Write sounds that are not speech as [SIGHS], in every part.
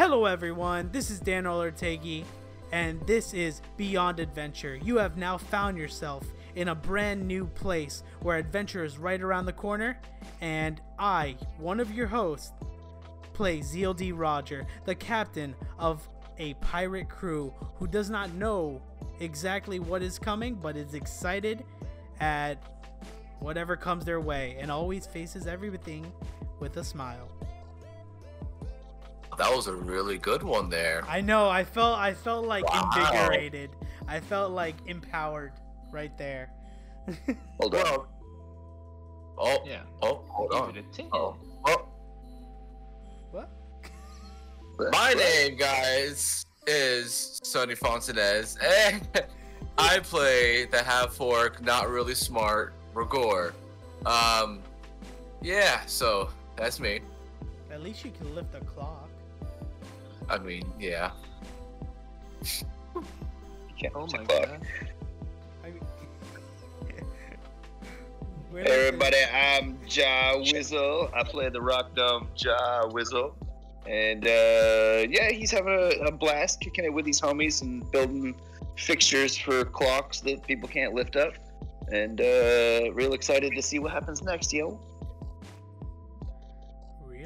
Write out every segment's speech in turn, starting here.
Hello, everyone. This is Dan Olertegi, and this is Beyond Adventure. You have now found yourself in a brand new place where adventure is right around the corner, and I, one of your hosts, play ZLD Roger, the captain of a pirate crew who does not know exactly what is coming, but is excited at whatever comes their way and always faces everything with a smile. That was a really good one there. I know. I felt. I felt like Wow. invigorated. I felt like empowered right there. [LAUGHS] Hold on. Well, oh, Yeah. oh, hold on. it a ting. Oh, oh. what? My name, guys, is Sonny Fontanez, and [LAUGHS] I play the half orc, not really smart, Rigor. Um, yeah, so that's me. At least you can lift a clock. I mean, yeah. Can't Oh my god. I mean, [LAUGHS] We're Hey everybody, I'm Ja Wizzle. I play the Rock dumb Ja Wizzle. And uh, yeah, he's having a, a blast kicking it with these homies and building fixtures for clocks that people can't lift up. And uh, real excited to see what happens next, yo.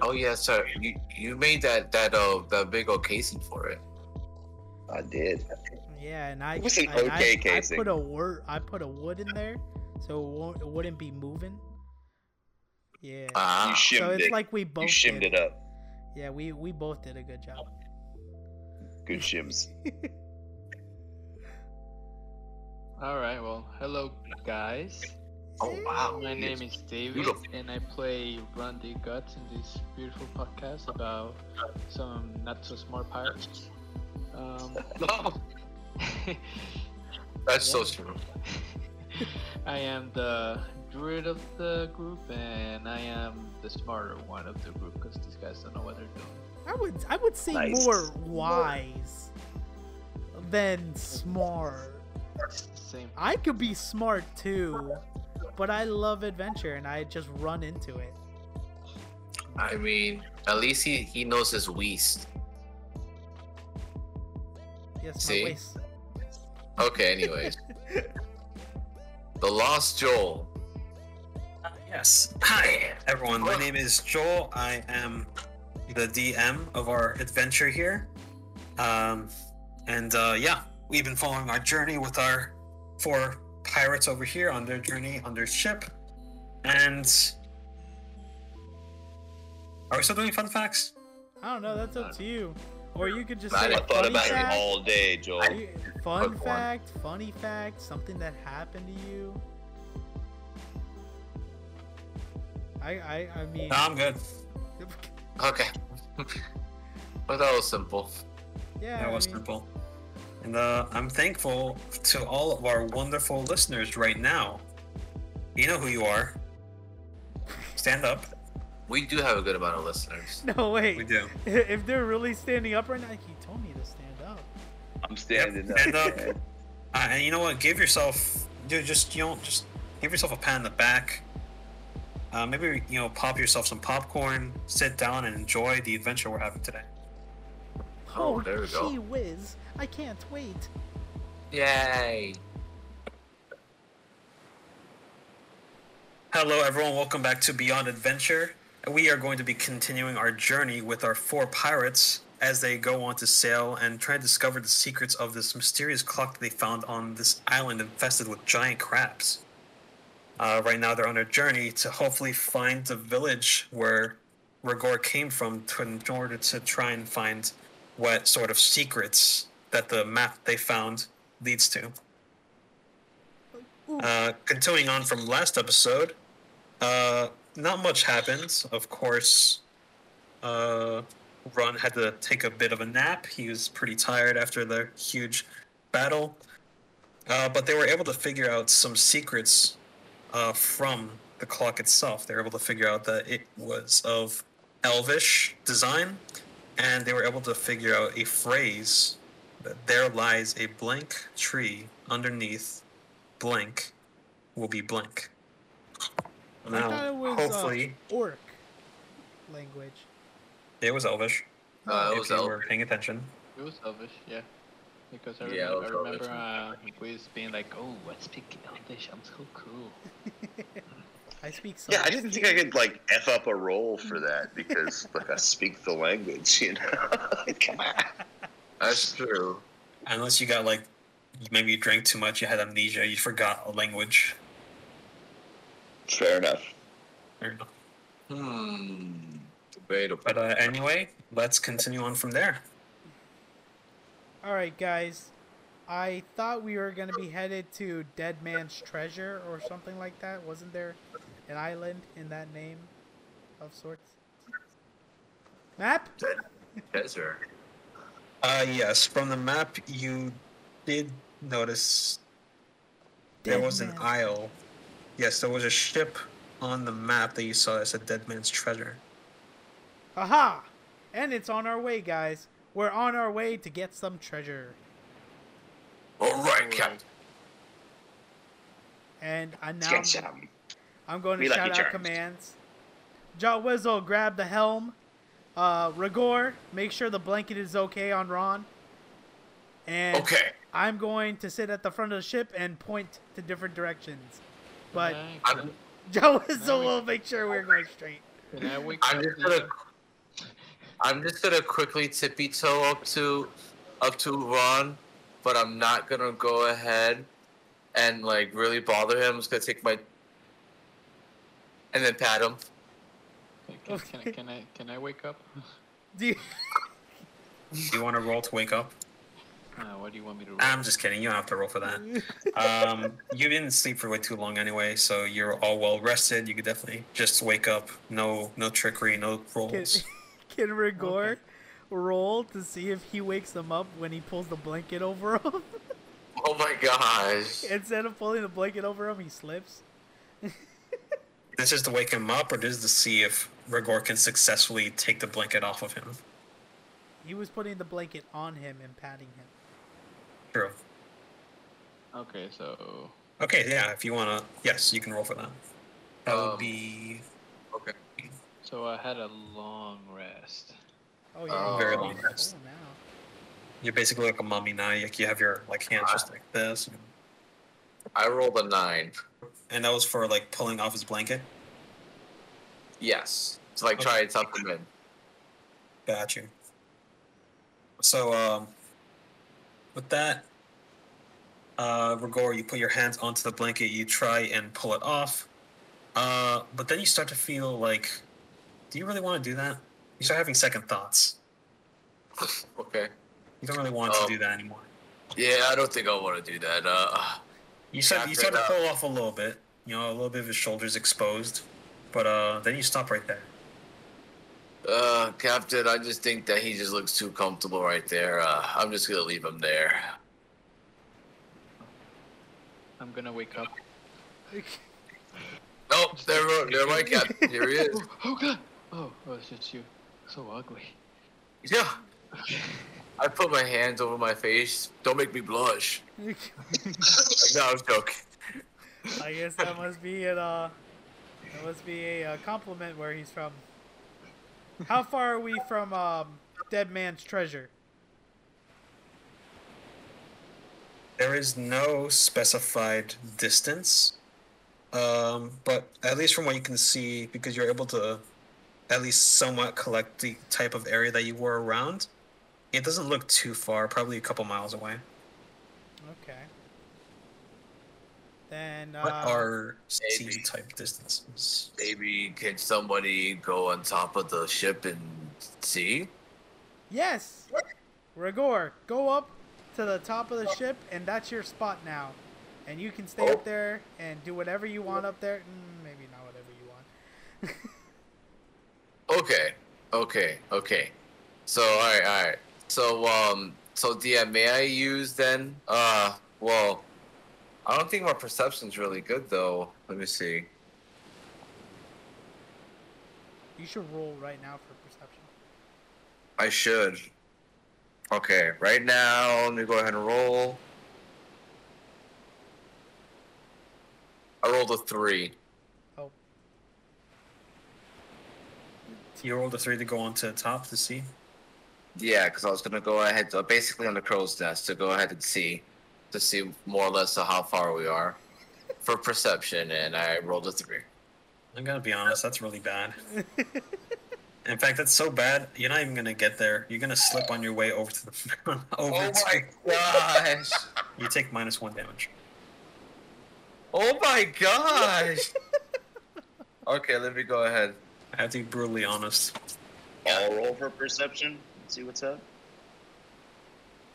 The- really? Oh yeah, sir. You you made that that uh that big old casing for it. I did. Yeah, and I. It was an and okay I, casing. I put a word. I put a wood in there, so it, won't, it wouldn't be moving. Yeah. You Ah, shimmed so it's it. like we both. you shimmed did. it up. Yeah, we we both did a good job. Good shims. [LAUGHS] All right. Well, hello guys. Oh wow. My name is David, Beautiful. and I play Run the Guts in this beautiful podcast about some not so smart pirates. Um, [LAUGHS] [LAUGHS] That's so true. [LAUGHS] I am the druid of the group, and I am the smarter one of the group because these guys don't know what they're doing. I would I would say Nice. more wise than smart. Same. I could be smart too, but I love adventure and I just run into it. I mean, at least he he knows his Weast. Yes, See? my waist. Okay, anyways. [LAUGHS] the Lost Joel. Uh, yes. Hi, everyone. My name is Joel. I am the DM of our adventure here. Um, and uh, yeah, we've been following our journey with our four pirates over here on their journey on their ship. And are we still doing fun facts? I don't know. That's up to you. Or you could just I say thought about fact. it all day, Joel. You- Fun Quick one. fact, funny fact, something that happened to you. I I I mean. No, I'm good. [LAUGHS] Okay. but [LAUGHS] that was simple. yeah. That I was mean, simple. And uh, I'm thankful to all of our wonderful listeners right now. You know who you are. Stand up. We do have a good amount of listeners. No wait. We do. If they're really standing up right now, he told me to stand up. I'm standing Yep, stand up. up. [LAUGHS] Uh, and you know what? Give yourself, dude. Just you know, just give yourself a pat on the back. Uh, maybe you know, pop yourself some popcorn, sit down, and enjoy the adventure we're having today. Oh, there we go. Gee whiz! I can't wait. Yay! Hello, everyone. Welcome back to Beyond Adventure. We are going to be continuing our journey with our four pirates as they go on to sail and try to discover the secrets of this mysterious clock that they found on this island infested with giant crabs. Uh, right now, they're on a journey to hopefully find the village where Rigor came from to, in order to try and find what sort of secrets that the map they found leads to. Uh, continuing on from last episode, uh, not much happens. Of course, uh, Ron had to take a bit of a nap. He was pretty tired after the huge battle. Uh, but they were able to figure out some secrets uh, from the clock itself. They were able to figure out that it was of elvish design, and they were able to figure out a phrase there lies a blank tree underneath blank will be blank. I it was hopefully, uh, orc language. it was Elvish. Uh, it if was you Elf. were paying attention. It was Elvish, yeah. Because I Yeah, remember, I was remember uh, Quiz being like, "Oh, I speak Elvish. I'm so cool." [LAUGHS] I speak so. Yeah, I didn't think I could like f up a roll for that because like I [LAUGHS] speak the language, you know. [LAUGHS] Come on. That's true. Unless you got like, maybe you drank too much, you had amnesia, you forgot a language. Fair enough. Fair enough. Hmm. Debatable. But uh, anyway, let's continue on from there. All right, guys. I thought we were gonna be headed to Dead Man's Treasure or something like that. Wasn't there an island in that name, of sorts? Map? Desert. Uh, yes, from the map, you did notice there Dead was an Man's- isle. Yes, there was a ship on the map that you saw as a dead man's treasure. Aha! And it's on our way, guys. We're on our way to get some treasure. All right, Captain. And I now. Get some. I'm going to Be Lucky shout out Charms. commands. Jaw Wizzle, grab the helm. Uh, Rigor, make sure the blanket is okay on Ron. And Okay. I'm going to sit at the front of the ship and point to different directions. But Can I- I'm- [LAUGHS] can, Joe Wizzle we- will make sure we're going straight. I wake I'm just gonna. I'm just gonna quickly tippy toe up to, up to Ron, but I'm not gonna go ahead, and like really bother him. I'm just gonna take my. And then pat him. Can, can, can, I, can I can I wake up? [LAUGHS] Do you, Do you want to roll to wake up? Uh, what do you want me to roll? I'm just kidding. You don't have to roll for that. Um, you didn't sleep for way too long anyway, so you're all well rested. You could definitely just wake up. No, no trickery, no can, rolls. can Rigor Okay. roll to see if he wakes him up when he pulls the blanket over [LAUGHS] him? Oh my gosh. Instead of pulling the blanket over him, he slips. [LAUGHS] This is to wake him up, or this is to see if Rigor can successfully take the blanket off of him. He was putting the blanket on him and patting him. True. Okay, so Okay, yeah. If you wanna, yes, you can roll for that. That would Um, be Okay. so I had a long rest. Oh Oh. very long rest. Oh, now. You're basically like a mummy now. Like you have your like hands just like this, I rolled a nine. And that was for like pulling off his blanket. Yes. It's like try to tuck him in. Got you. So, um, with that, uh, Rigor, you put your hands onto the blanket, you try and pull it off, uh, but then you start to feel like, do you really want to do that? You start having second thoughts. Okay. You don't really want Oh. to do that anymore. Yeah, I don't think I want to do that. Uh, You start, you After start to that- pull off a little bit, you know, a little bit of his shoulders exposed, but uh, then you stop right there. uh, Captain, I just think that he just looks too comfortable right there. Uh, I'm just gonna leave him there. I'm gonna wake up. Oh, there, there, my Captain. Here he is. Oh, [LAUGHS] oh god! Oh, oh, it's just you. So ugly. Yeah. I put my hands over my face. Don't make me blush. No, I'm joking. I guess that must be it. Uh, that must be a uh, compliment where he's from. How far are we from um, Dead Man's Treasure? There is no specified distance, um, but at least from what you can see, because you're able to at least somewhat collect the type of area that you were around, it doesn't look too far, probably a couple miles away. Okay. Then What uh, are maybe. sea type distances? Maybe can somebody go on top of the ship and see? yes, Rigor, go up to the top of the ship, and that's your spot now. And you can stay Oh. up there and do whatever you want up there. Mm, maybe not whatever you want. [LAUGHS] Okay, okay, okay. So, all right, all right. So, um, so yeah, may I use then? Uh, well, I don't think my perception's really good though. Let me see. you should roll right now for perception. I should. Okay, right now, let me go ahead and roll. I rolled a three. Oh, You rolled a three to go onto the top to see. Yeah, because I was gonna go ahead, to, basically on the crow's nest, to go ahead and see, to see more or less how far we are for perception, and I rolled a three. I gotta be honest, that's really bad. [LAUGHS] In fact, that's so bad, you're not even gonna get there. You're gonna slip on your way over to the [LAUGHS] over Oh to, my gosh! [LAUGHS] You take minus one damage. Oh my gosh! okay, let me go ahead. I have to be brutally honest. I'll roll for perception. See what's up.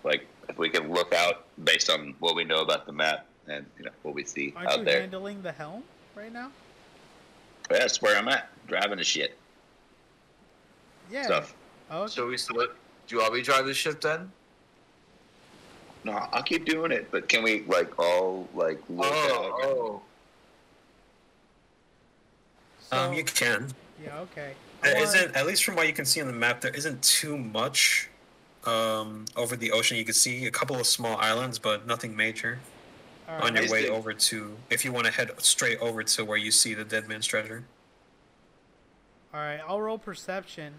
Like if we can look out based on what we know about the map and you know what we see Aren't out you there. handling the helm right now? That's where I'm at, driving the shit Yeah. stuff. Oh, okay. So we split. Do you want me to drive the ship then? No, I'll keep doing it, but can we like all like look out? Oh, So, Um, you can. yeah, okay. I There wanna- isn't, at least from what you can see on the map, there isn't too much um, over the ocean. You can see a couple of small islands, but nothing major. all on your Is way the- over to, if you want to head straight over to where you see the dead man's treasure. All right, I'll roll perception.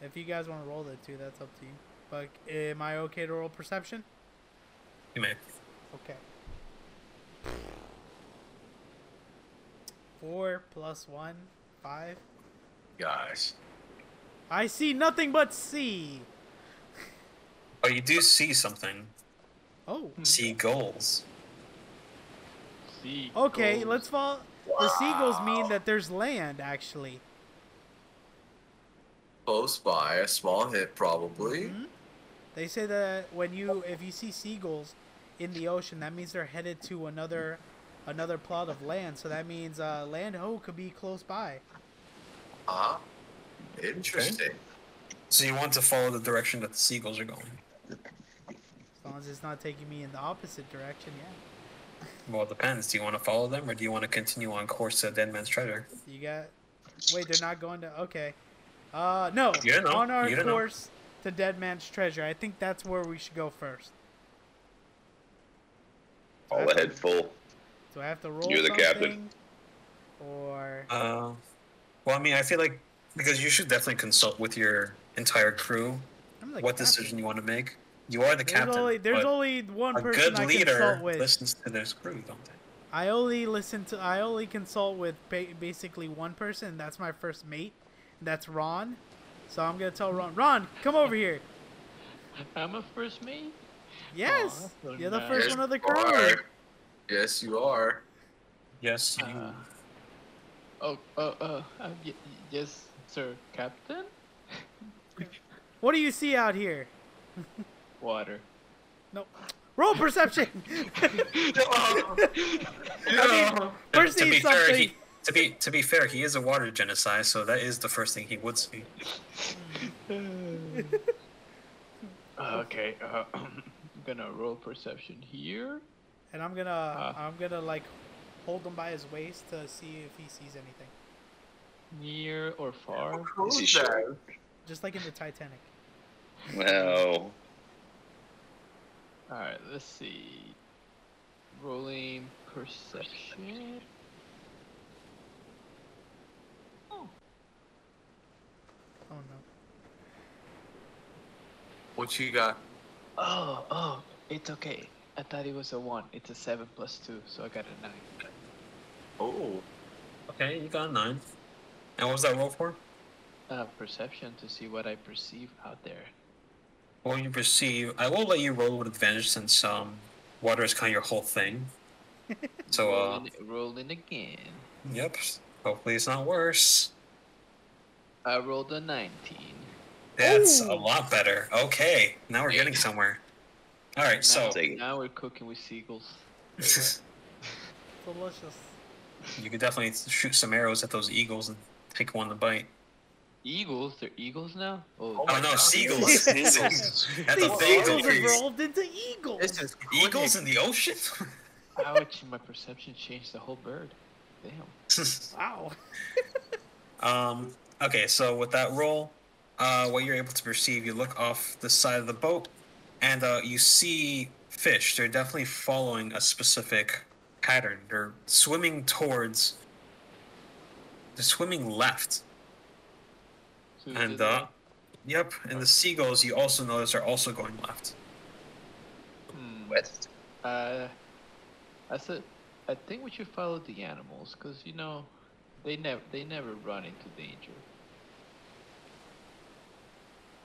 If you guys want to roll that too, that's up to you. But am I okay to roll perception? You may. Okay. Four plus one, five. Gosh. I see nothing but sea. Oh, you do see something. Oh. Seagulls. See. Okay, let's fall. The seagulls mean that there's land, actually. Close by, a small hit probably. Mhm. They say that when you, if you see seagulls in the ocean, that means they're headed to another, another plot of land. So that means uh, land ho could be close by. Ah, interesting. So you want to follow the direction that the seagulls are going. As long as it's not taking me in the opposite direction, yeah. [LAUGHS] Well, it depends. Do you want to follow them, or do you want to continue on course to Dead Man's Treasure? You got. Wait, they're not going to. Okay. Uh, no. You don't know. On our You don't know. course to Dead Man's Treasure. I think that's where we should go first. All ahead full. Do I have to roll You're the something? captain. Or Uh, well, I mean, I feel like because you should definitely consult with your entire crew what captain. decision you want to make. You are the There's captain. only there's only one a person good I leader consult with. listens to their crew, don't they? I only listen to I only consult with ba- basically one person. That's my first mate. That's Ron. So I'm gonna tell Ron. Ron, come over here. I'm a first mate. Yes, that's so you're the first Yes, one of the crew. Yes, you are. Yes, you. Uh, oh, oh, oh, uh, y- y- yes, sir, Captain. [LAUGHS] What do you see out here? [LAUGHS] Water. No. Roll perception. [LAUGHS] I mean, No. first to be fair, he, to be to be fair, he is a water genasi, so that is the first thing he would see. okay, uh, [CLEARS THROAT] I'm gonna roll perception here. And I'm gonna Uh. I'm gonna like hold him by his waist to see if he sees anything. Near or far? Is he sure? Just like in the Titanic. Well, Alright, let's see. Rolling perception. Oh, Oh no. What you got? oh, oh, it's okay. I thought it was a 1. It's a 7 plus 2, so I got a 9. Oh, Okay, you got a nine. And what was that roll for? Uh, perception to see what I perceive out there. Well, you perceive. I will let you roll with advantage since um, water is kind of your whole thing. [LAUGHS] So, uh, rolling, rolling again. yep. Hopefully, it's not worse. I rolled a 19. That's a lot better. Okay, now we're getting somewhere. All right, so now, Take it. now we're cooking with seagulls. [LAUGHS] [LAUGHS] Delicious. You could definitely shoot some arrows at those eagles and take one to bite. Eagles? They're eagles now? Oh, Oh no, God. seagulls! [LAUGHS] These That's a seagulls big increase. evolved into eagles. this is Eagles in the ocean? [LAUGHS] ouch, my perception changed the whole bird. Damn. [LAUGHS] Wow. um. Okay, so with that roll, uh, what you're able to perceive, you look off the side of the boat, and uh, you see fish. They're definitely following a specific pattern. They're swimming towards. They're swimming left, So and did uh, Yep, and the seagulls you also notice are also going left. Hmm. West. Uh, I said, I think we should follow the animals, cause you know, they never they never run into danger.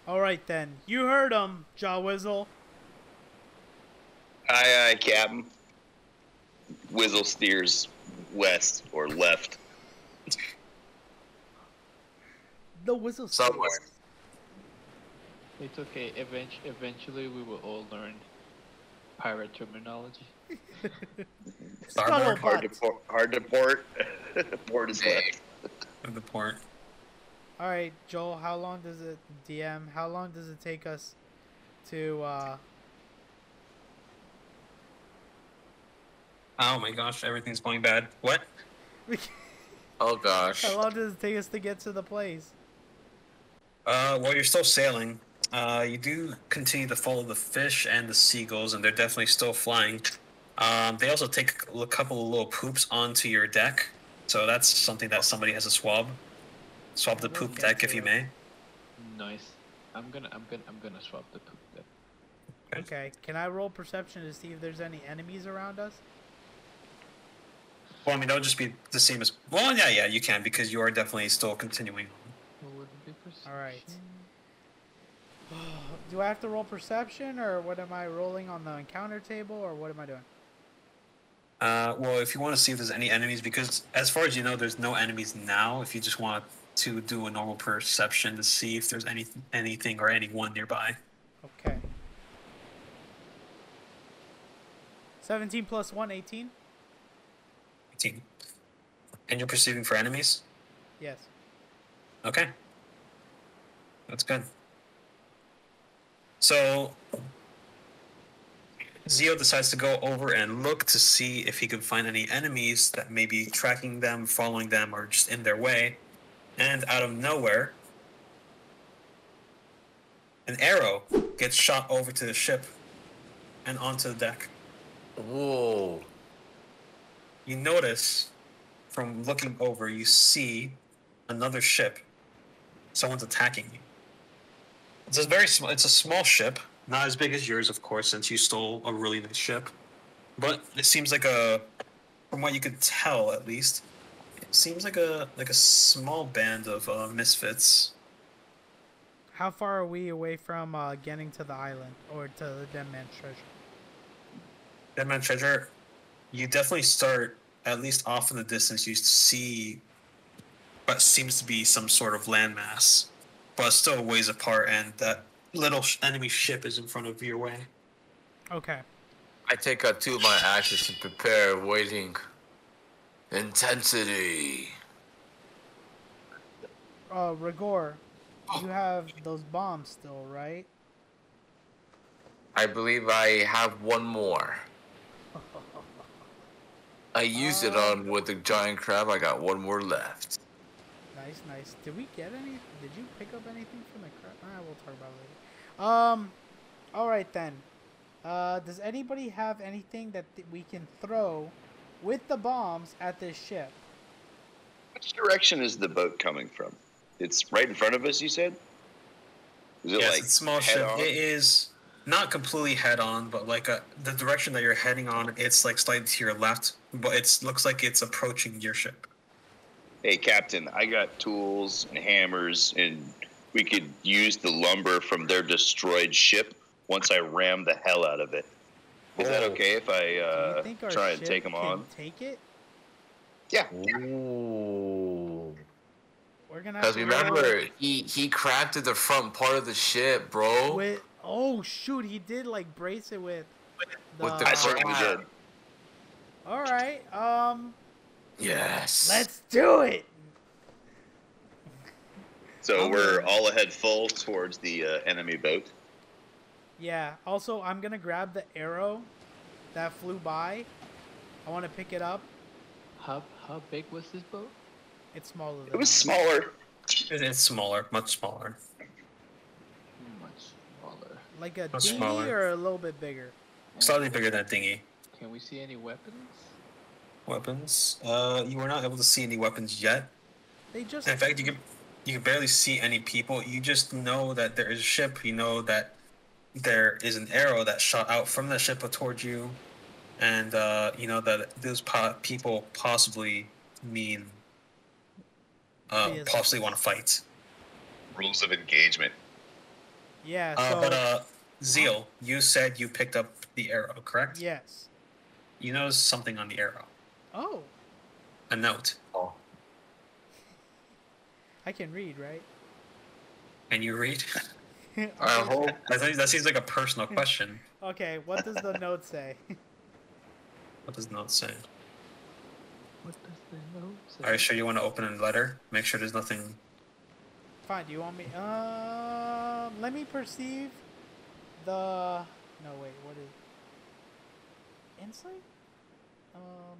All right then. You heard him, Jaw Whizzle. Aye, aye, Captain. Whizzle steers west or left. The Whizzle. Somewhere. It's okay. Eventually, eventually we will all learn pirate terminology. [LAUGHS] Starboard. Hard to Scuttlebutt. port. Hard to port. [LAUGHS] port is left. Of the port. All right, Joel. How long does it DM? How long does it take us to? uh Oh my gosh, everything's going bad. What? [LAUGHS] Oh gosh. How long does it take us to get to the place? Uh, well, you're still sailing. Uh, you do continue to follow the fish and the seagulls, and they're definitely still flying. Um, they also take a couple of little poops onto your deck, so that's something that somebody has to swab. Swab the poop deck if you may. Nice. I'm gonna I'm gonna I'm gonna swap the poop then. Okay. Can I roll perception to see if there's any enemies around us? Well, I mean, that would just be the same as. Well, yeah, yeah, you can because you are definitely still continuing. What would it be perception? All right. [SIGHS] Do I have to roll perception, or what am I rolling on the encounter table, or what am I doing? Uh, well, if you want to see if there's any enemies, because as far as you know, there's no enemies now. If you just want to do a normal perception to see if there's any anything or anyone nearby. Okay. 17 plus 1, 18? 18. And you're perceiving for enemies? Yes. Okay. That's good. So Zio decides to go over and look to see if he can find any enemies that may be tracking them, following them, or just in their way. And out of nowhere, an arrow gets shot over to the ship and onto the deck. Whoa. You notice from looking over, you see another ship. Someone's attacking you. It's a very small. It's a small ship, not as big as yours, of course, since you stole a really nice ship. But it seems like a, from what you could tell at least, it seems like a like a small band of uh, misfits. How far are we away from uh, getting to the island, or to the Dead Man's Treasure? Dead Man's Treasure, you definitely start at least off in the distance. You see what seems to be some sort of landmass, but still a ways apart, and that little enemy ship is in front of your way. Okay. I take out two of my axes to prepare, waiting. Intensity. Uh, Rigor, you have those bombs still, right? I believe I have one more. [LAUGHS] I used it on with the giant crab. I got one more left. Nice, nice. Did we get any? Did you pick up anything from the crab? Ah, we'll talk about it later. Um, all right then. Uh, does anybody have anything that th- we can throw with the bombs at this ship? Which direction is the boat coming from? It's right in front of us. You said. Is it yes, like it's a small ship. on? It is not completely head on, but like a, the direction that you're heading on, it's like slightly to your left, but it looks like it's approaching your ship. Hey, Captain, I got tools and hammers, and we could use the lumber from their destroyed ship once I ram the hell out of it. Is that okay if I uh, try and take them on? Take it. Yeah. Ooh. We're gonna. Because have to remember, he he cracked the front part of the ship, bro. With oh shoot, he did like brace it with. The, With the I certainly did. all right. Um, Yes. let's do it. So I'm we're all ahead full towards the uh, enemy boat. Yeah. Also, I'm gonna grab the arrow that flew by. I want to pick it up. How how big was this boat? It's smaller. Than It was smaller. It's smaller, much smaller. Much smaller. Like a Much dinghy smaller. or a little bit bigger. Slightly bigger than a dinghy. Can we see any weapons? Weapons. Uh, you were not able to see any weapons yet. They just. In fact, you can you can barely see any people. You just know that there is a ship. You know that there is an arrow that shot out from the ship towards you, and uh, you know that those po- people possibly mean uh, possibly want to fight. Rules of engagement. Yeah. Uh, So but uh, Zeal, you said you picked up the arrow, correct? yes. You noticed something on the arrow. Oh, A note. Oh, I can read, right? Can you read? [LAUGHS] I hope. that, seems- that seems like a personal [LAUGHS] question. Okay, [LAUGHS] what does the note say? What does the note say? What does the note say? Are you sure you want to open a letter? Make sure there's nothing. Fine. Do you want me? Um, let me perceive the. No, wait. What is? Insight. Um.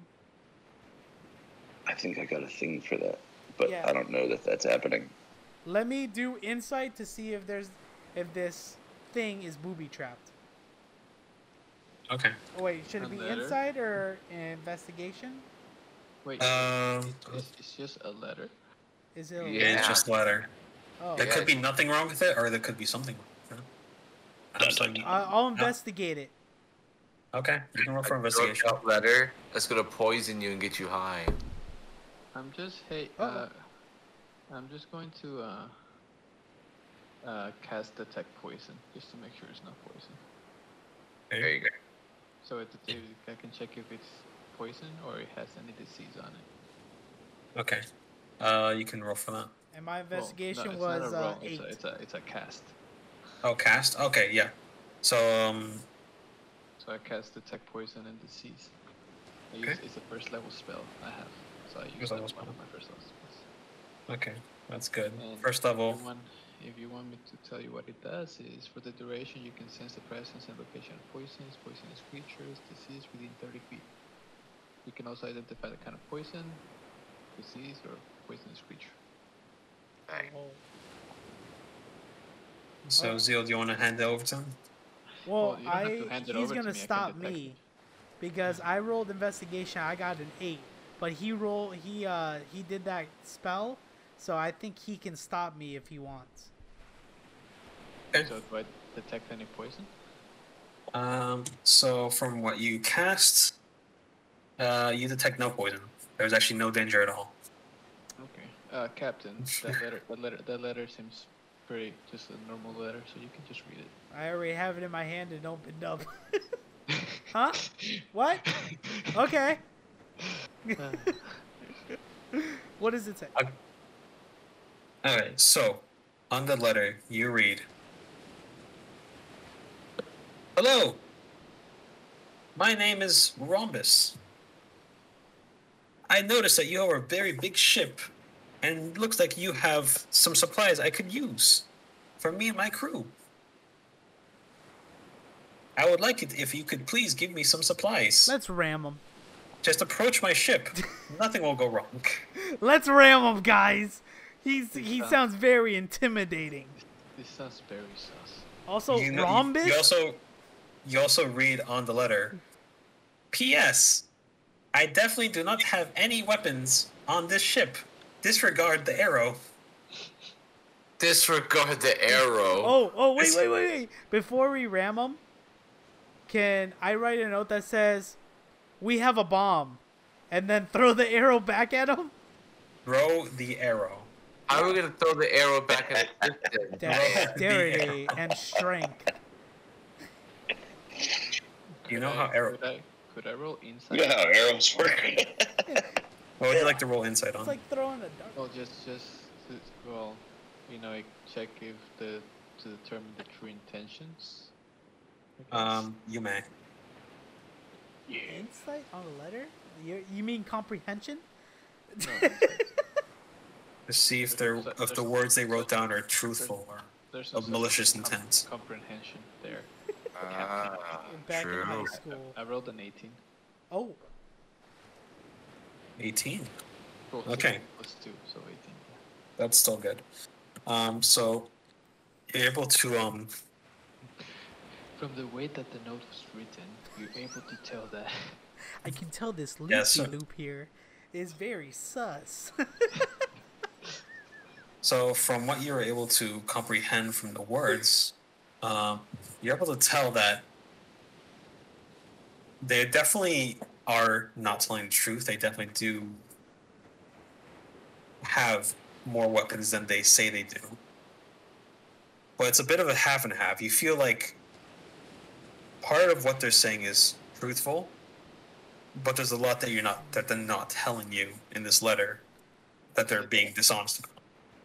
I think I got a thing for that, but Yeah. I don't know that that's happening. Let me do insight to see if there's if this thing is booby trapped. Okay. Oh, wait, should it A be letter? insight or investigation? Wait, Um, it's, it's just a letter. Is it? a- Yeah. It's just a letter. Oh, There Yeah. could be nothing wrong with it, or there could be something. wrong. I'm sorry. I- I'll investigate it. Okay, you can roll for investigation. drug letter that's gonna poison you and get you high. I'm just hey, Oh. uh, I'm just going to uh, uh, cast detect poison just to make sure it's not poison. There you go. So it, it, I can check if it's poison or it has any disease on it. Okay. Uh, you can roll for that. And my Well, no, investigation it's not was a uh, eight. It's a, it's a it's a cast. Oh, cast. Okay, yeah. So um, So I cast detect poison and disease. I Okay. use, it's a first level spell I have. So I use First that level as one of my first level spells. okay, that's good. And First If level. you, want, if you want me to tell you what it does, is for the duration you can sense the presence and location of poisons, poisonous creatures, disease within 30 feet. You can also identify the kind of poison, disease, or poisonous creature. Dang. So. Zeal, do you want to hand it over to him? Well, Well, you don't have I to hand it he's gonna me, stop me because I rolled investigation. I got an eight, but he rolled. He uh he did that spell, so I think he can stop me if he wants. Okay. So do I detect any poison? Um, so from what you cast, uh, you detect no poison. There's actually no danger at all. Okay. Uh, Captain, that [LAUGHS] letter, that letter, that letter seems pretty just a normal letter, so you can just read it. I already have it in my hand and opened up. [LAUGHS] huh? What? Okay. [LAUGHS] what does it say? All right. So on the letter, you read. Hello. My name is Rhombus. I noticed that you are a very big ship, and it looks like you have some supplies I could use for me and my crew. I would like it if you could please give me some supplies. Let's ram him. Just approach my ship. [LAUGHS] Nothing will go wrong. Let's ram him, guys. He's he Uh. sounds very intimidating. This sounds very sus. Also, you, know- rhombus. you also you also read on the letter ps i definitely do not have any weapons on this ship disregard the arrow Disregard the arrow. [LAUGHS] Oh, oh, wait, wait, wait, wait. Before we ram them, can I write a note that says, "We have a bomb," and then throw the arrow back at him? throw the arrow How are we gonna throw the arrow back at the distance? [LAUGHS] Dexterity and strength. you know how I- arrow Could I, could I roll insight? You know how arrows work. [LAUGHS] what would you like to roll insight on It's like throwing a dart. Well, just, just, to, well, you know, like, check if the to determine the true intentions. Um you may Insight on a letter? You, you mean comprehension? No, [LAUGHS] to see if they're So- if the words they wrote down are truthful or of some malicious com- intent. comprehension there. Ah, [LAUGHS] Back in high true. school. I rolled an 18. Oh, 18 Well, Okay. Plus two, so 18. that's still good um so you're able to um From the way that the note was written, you're able to tell that. I can tell this [LAUGHS] loopy Yes, sir. loop here is very sus. [LAUGHS] So, from what you were able to comprehend from the words, um, you're able to tell that they definitely are not telling the truth. They definitely do have more weapons than they say they do. But it's a bit of a half and half. You feel like part of what they're saying is truthful, but there's a lot that you're not that they're not telling you in this letter that they're being dishonest about.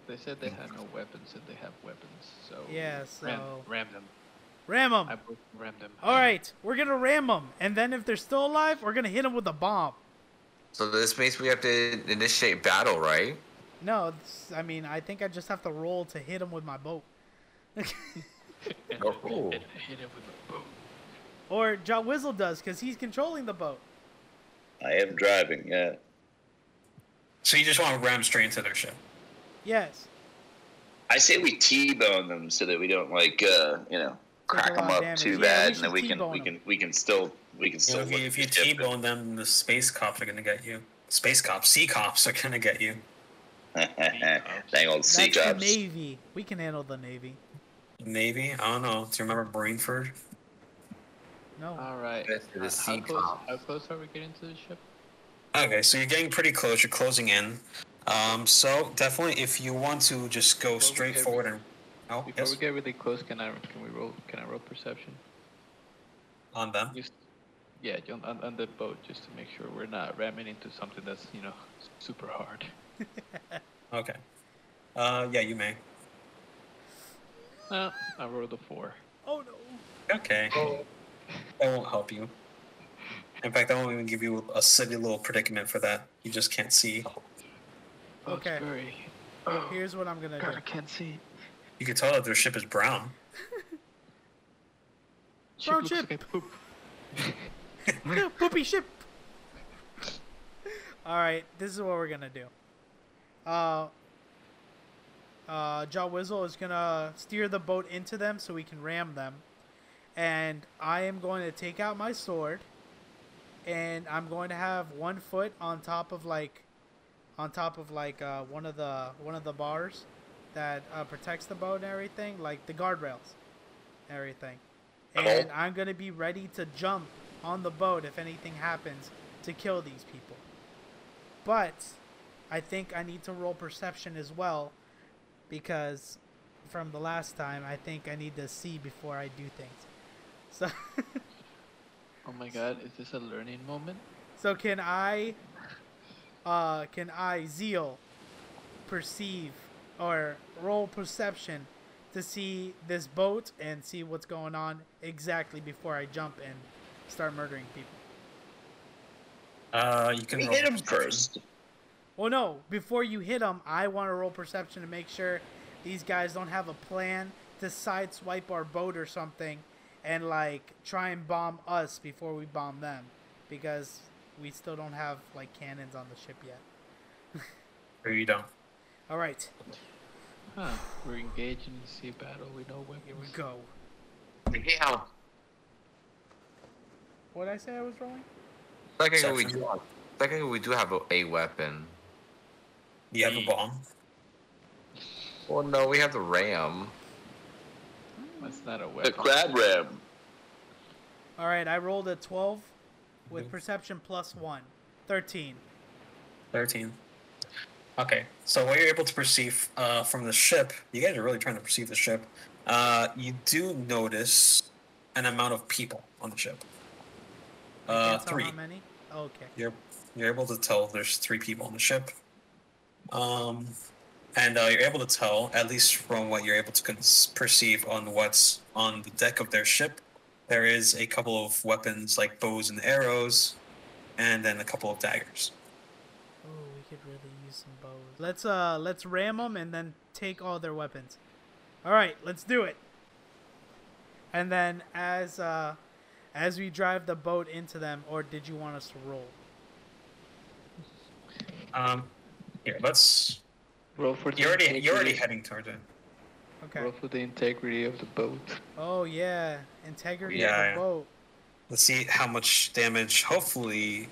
They said they had no weapons, and they have weapons. So Yeah, ram, so ram them. Ram them. I both ram them. All right, we're gonna ram them, and then if they're still alive, we're gonna hit them with a bomb. So this means we have to initiate battle, right? No, it's, I mean I think I just have to roll to hit them with my boat, Oh. and [LAUGHS] hit it with a boom. or Jaw Wizzle does because he's controlling the boat. I am driving. Yeah. So you just want to ram straight into their ship. Yes. I say we T-bone them so that we don't like uh, you know crack them up damage. too Yeah, bad, and then we can T-bone we 'em. can we can still we can You still know, if you, if you at T-bone them, the space cops are gonna get you. Space cops, sea cops are gonna get you. [LAUGHS] and- Dang old sea That's the cops. Navy. We can handle the Navy. Navy, I don't know. Do you remember Brainford? No. All right. That's the Uh, how, sea close, cops. how close are we getting to the ship? Okay, so you're getting pretty close. You're closing in. Um, so definitely, if you want to just go straight forward and oh Before yes we get really close, can I can we roll can I roll perception? on them. Just yeah, on, on, on the boat, just to make sure we're not ramming into something that's you know super hard. [LAUGHS] Okay. Uh, yeah, you may. No, I rolled a four. Oh no. Okay. That won't help you. In fact, I won't even give you a silly little predicament for that. You just can't see. Oh, Okay. Oh, Here's what I'm gonna God, I can't see. You can tell that their ship is brown. Ship Brown looks ship. like poop. [LAUGHS] Yeah, Poopy ship. All right, this is what we're gonna do. Uh, uh, Jaw Wizzle is gonna steer the boat into them so we can ram them, and I am going to take out my sword, and I'm going to have one foot on top of like, on top of like uh, one of the one of the bars that uh, protects the boat and everything, like the guardrails, and everything, and I'm gonna be ready to jump on the boat if anything happens to kill these people. But I think I need to roll perception as well because from the last time I think I need to see before I do things. So [LAUGHS] Oh my God, is this a learning moment? so can I uh can I zeal perceive or roll perception to see this boat and see what's going on exactly before I jump and start murdering people. Uh, you can We roll hit him first. Well, no. Before you hit them, I want to roll perception to make sure these guys don't have a plan to sideswipe our boat or something, and like try and bomb us before we bomb them, because we still don't have like cannons on the ship yet. [LAUGHS] Or you don't. All right, Huh. We're engaged in sea battle. We know weapons. here we go. Yeah. What did I say I was rolling? Technically, we do. Have, technically, we do have a, a weapon. You have a bomb. Well, no, we have the ram. That's not a weapon. The weapon. crab ram. All right, I rolled a 12 with Mhm. perception plus one. 13. 13. Okay, so what you're able to perceive uh, from the ship, you guys are really trying to perceive the ship. Uh, you do notice an amount of people on the ship. Uh, three. how many? Okay. You're you're able to tell there's three people on the ship. Um, and uh, you're able to tell, at least from what you're able to cons- perceive on what's on the deck of their ship, there is a couple of weapons like bows and arrows, and then a couple of daggers. Oh, we could really use some bows. Let's uh, let's ram them and then take all their weapons. All right, let's do it. And then as uh, as we drive the boat into them, or did you want us to roll? Um, here, let's. Roll for the You're already you're already heading towards it. Okay. Roll for the integrity of the boat. Oh yeah, integrity Yeah, of yeah. the boat. Let's see how much damage. Hopefully,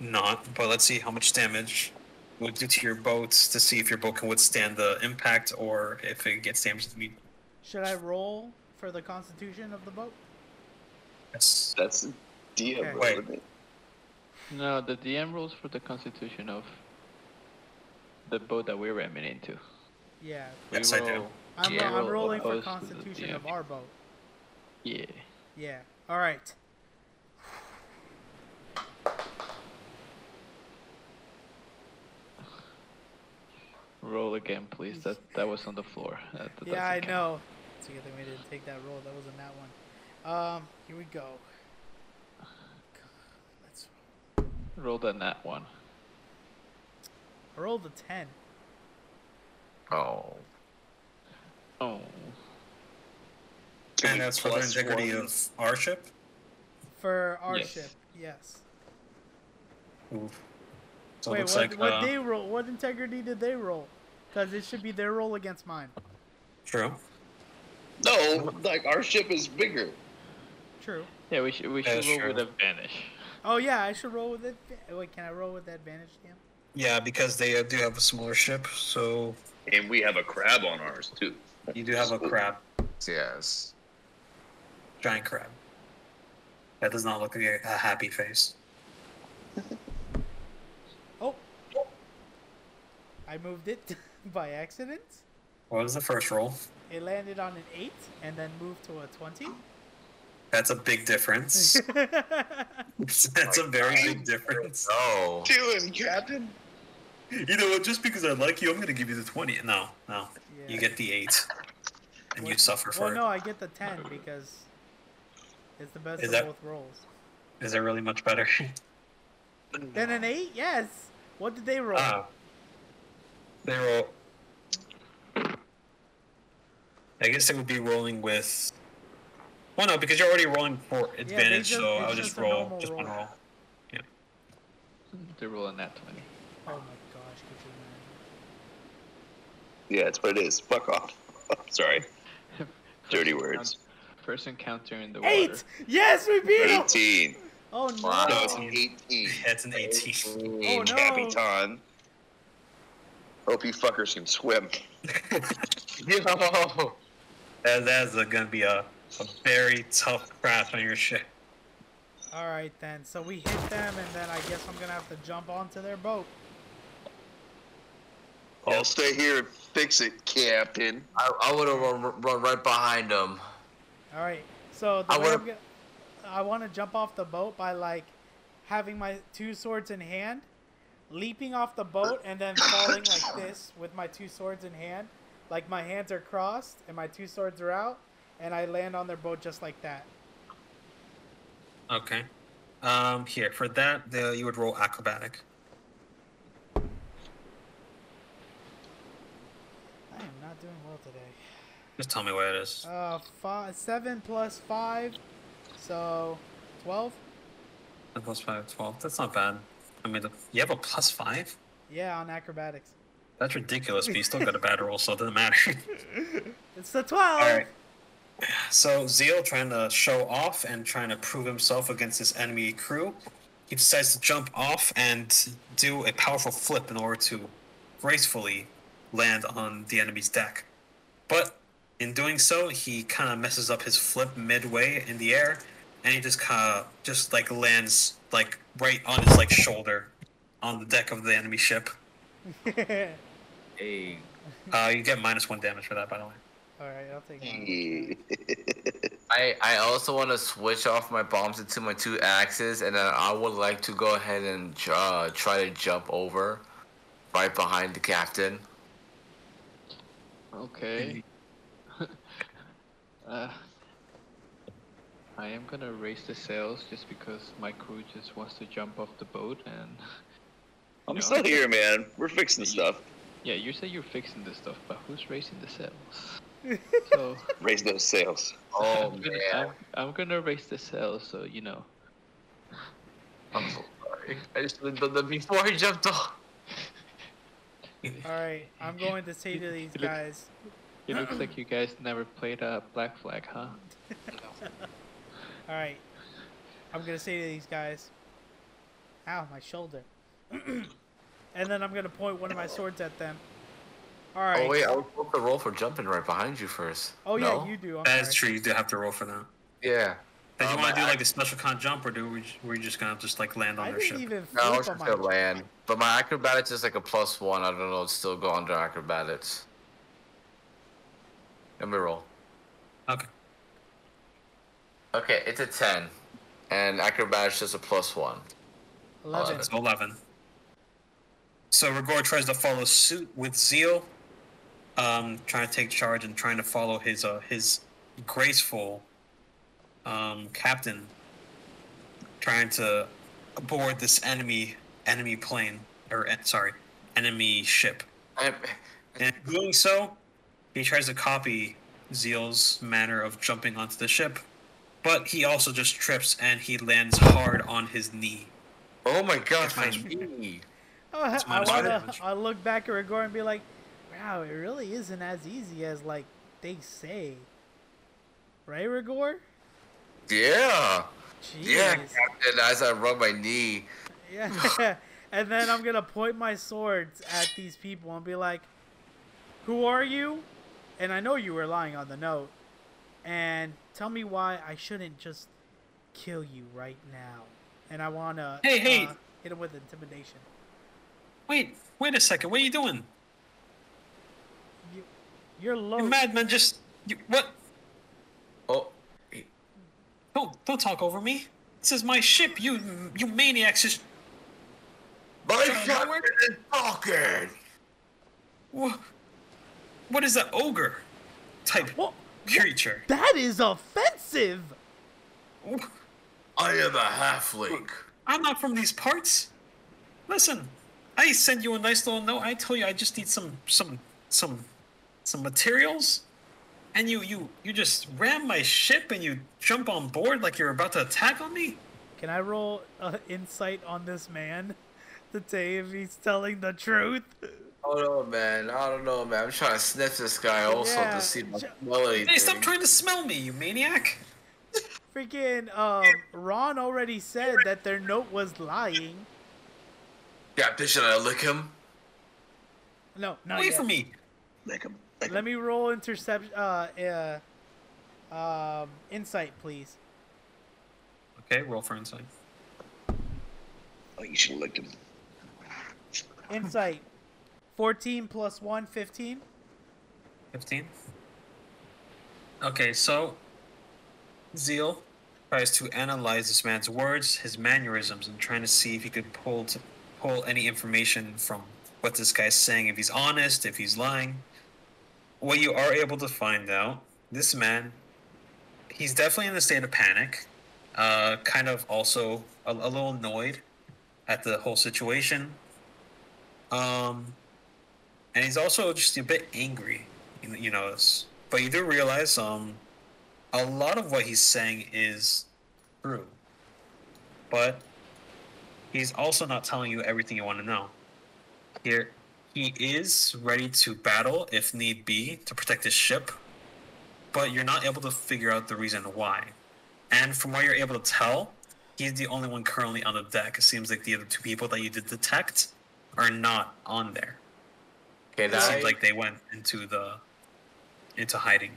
not. But let's see how much damage would do to your boat to see if your boat can withstand the impact or if it gets damaged. immediately. Should I roll for the constitution of the boat? Yes. That's a DM Okay. roll, Wait. No, the DM rules for the constitution of the boat that we're ramming into. Yeah. We Yes, I do. I'm, Yeah. I'm rolling for the constitution of our boat. Yeah. Yeah. All right. Roll again, please. That that was on the floor. That, that Yeah, I count. know. It's a good thing we didn't take that roll. That wasn't that one. Um, here we go. Let's Roll the nat one. I rolled a ten. Oh. Oh. And that's for the integrity one? of our ship. For our Yes. ship, yes. Ooh. So it Wait, looks what, like what uh, they roll? What integrity did they roll? Because it should be their roll against mine. true. No, like our ship is bigger. True. Yeah, we should we Yeah, should roll with sure. advantage. Oh yeah, I should roll with it. Wait, can I roll with that advantage, Dan? Yeah, because they uh, do have a smaller ship, so And we have a crab on ours too. you do have a crab, Yes. giant crab. That does not look like a, a happy face. Oh, I moved it [LAUGHS] by accident. What was the first roll? It landed on an eight and then moved to a twenty. That's a big difference. [LAUGHS] That's a very big difference. Oh. Doing, Captain? You know what? Just because I like you, I'm gonna give you the twenty. No, no, you get the eight, and you suffer for Well, it. no, I get the ten because it's the best Is of that- both rolls. Is that really much better? [LAUGHS] Then an eight, yes. What did they roll? Ah. They roll. I guess it would be rolling with. Well, no, because you're already rolling for advantage, just- so I'll just just roll normal just one roll. roll. They're rolling that twenty. oh my gosh, could you Yeah, that's what it is. Fuck off. [LAUGHS] Sorry. [LAUGHS] Dirty words. First encounter in the imagine? water. Eight! Yes, we beat him! 18. Oh no! Wow. No, it's an 18. That's an 18. Oh, no. Capitan. Hope you fuckers can swim. [LAUGHS] Yo. That, that's gonna be a, a very tough crash on your ship. All right then. So we hit them, and then I guess I'm gonna have to jump onto their boat. I'll stay here and fix it, Captain. I, I would have run, run right behind them. All right. So the I way I'm gonna, I want to jump off the boat by like having my two swords in hand, leaping off the boat, and then falling like this with my two swords in hand. Like my hands are crossed and my two swords are out, and I land on their boat just like that. Okay. Um, here for that, the, you would roll acrobatic. I am not doing well today. Just tell me what it is. Uh, five, seven plus five, so twelve. Ten plus five, 12. That's not bad. I mean, you have a plus five? Yeah, on acrobatics. That's ridiculous, but you still got a bad roll, so it doesn't matter. [LAUGHS] It's the twelve. Alright. So Zeal trying to show off and trying to prove himself against his enemy crew, he decides to jump off and do a powerful flip in order to gracefully land on the enemy's deck. But in doing so, he kind of messes up his flip midway in the air, and he just kind of just like lands like right on his like shoulder on the deck of the enemy ship. [LAUGHS] Hey. Uh, you get minus one damage for that, by the way. All right, I'll take one. Yeah. [LAUGHS] I, I also want to switch off my bombs into my two axes, and then I would like to go ahead and uh, try to jump over right behind the captain. Okay. [LAUGHS] uh, I am gonna raise the sails just because my crew just wants to jump off the boat and. [LAUGHS] I'm know, still here, man. We're fixing stuff. Yeah, you say you're fixing this stuff, but who's raising the sails? [LAUGHS] So Raise those sails. [LAUGHS] Oh I'm, gonna, man, I'm, I'm gonna raise the sails, so you know. I'm so sorry. I just did that before I jumped off. All right, I'm going to say to these guys. It looks like you guys never played uh, Black Flag, huh? All right, I'm gonna say to these guys. Ow, my shoulder. [CLEARS THROAT] and then I'm gonna point one of my swords at them. All right. Oh wait, I was supposed to roll for jumping right behind you first. Oh, yeah, No? you do. I'm That's sorry. true. You do have to roll for that. Yeah. Did you Um, want to do like a special con jump, or do we? Were you just gonna just like land on I their didn't ship? even No, I was just my. gonna land. But my acrobatics is like a plus one. I don't know. It's still go under acrobatics. Let me roll. Okay. Okay, it's a ten, and acrobatics is a plus one. Eleven. So eleven. So Rigor tries to follow suit with zeal, um, trying to take charge and trying to follow his uh, his graceful um, captain, trying to board this enemy enemy plane or sorry enemy ship. I, And doing so, he tries to copy Zeal's manner of jumping onto the ship, but he also just trips and he lands hard on his knee. oh my god, my That's knee. Oh, I minus wanna. I look back at Rigor and be like, "Wow, it really isn't as easy as like they say." Right, Rigor? Yeah. Jeez. Yeah, Captain. As I rub my knee. Yeah. [LAUGHS] and then I'm gonna point my swords at these people and be like, "Who are you?" And I know you were lying on the note. And tell me why I shouldn't just kill you right now. And I wanna Hey, hey. uh, hit him with intimidation. Wait, wait a second. What are you doing? You, you're low. You madman, just you, what? Oh, Don't don't talk over me. This is my ship. You you maniacs! Just my John captain is talking. what? What is that ogre type What? Creature? That is offensive. I am a halfling. I'm not from these parts. Listen, I send you a nice little note. I tell you I just need some some some some materials, and you you you just ram my ship and you jump on board like you're about to attack on me. Can I roll uh, insight on this man to say if he's telling the truth? Oh no, man. I don't know, man. I'm trying to sniff this guy also Yeah, to see if I j- smell anything. Hey, stop trying to smell me, you maniac! Freaking um, Ron already said that their note was lying. Captain, should I lick him? No, not Away yet. from me! Lick 'em, lick 'em. Let me roll intercept. Uh, uh, um, insight, please. Okay, roll for insight. Oh, you should have licked him. Insight. 14 plus 1, 15. 15. Okay, so Zeal tries to analyze this man's words, his mannerisms, and trying to see if he could pull to pull any information from what this guy's saying, if he's honest, if he's lying. What you are able to find out, this man, he's definitely in a state of panic, uh, kind of also a, a little annoyed at the whole situation. Um, and he's also just a bit angry. You, notice, but you do realize um, a lot of what he's saying is true, but he's also not telling you everything you want to know. Here, he is ready to battle if need be to protect his ship, but you're not able to figure out the reason why. And from what you're able to tell, he's the only one currently on the deck. It seems like the other two people that you did detect are not on there. Can It I? seems like they went into the into hiding.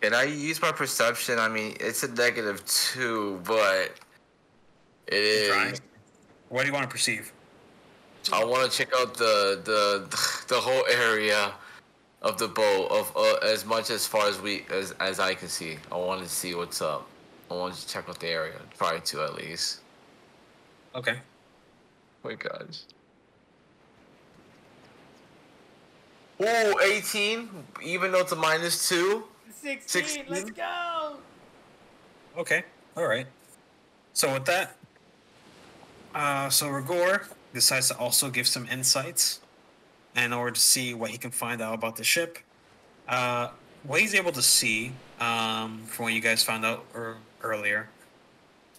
Can I use my perception? I mean, it's a negative two, but it is. What do you want to perceive? I want to check out the the [LAUGHS] the whole area of the boat of uh, as much as far as we as as I can see. I want to see what's up. I want to check out the area. Try to at least. Okay. Oh my gosh. Oh, 18, even though it's a minus two. 16, let's go! Okay. All right. So with that, uh, so Rigor decides to also give some insights in order to see what he can find out about the ship. Uh, what he's able to see um, from what you guys found out er- earlier,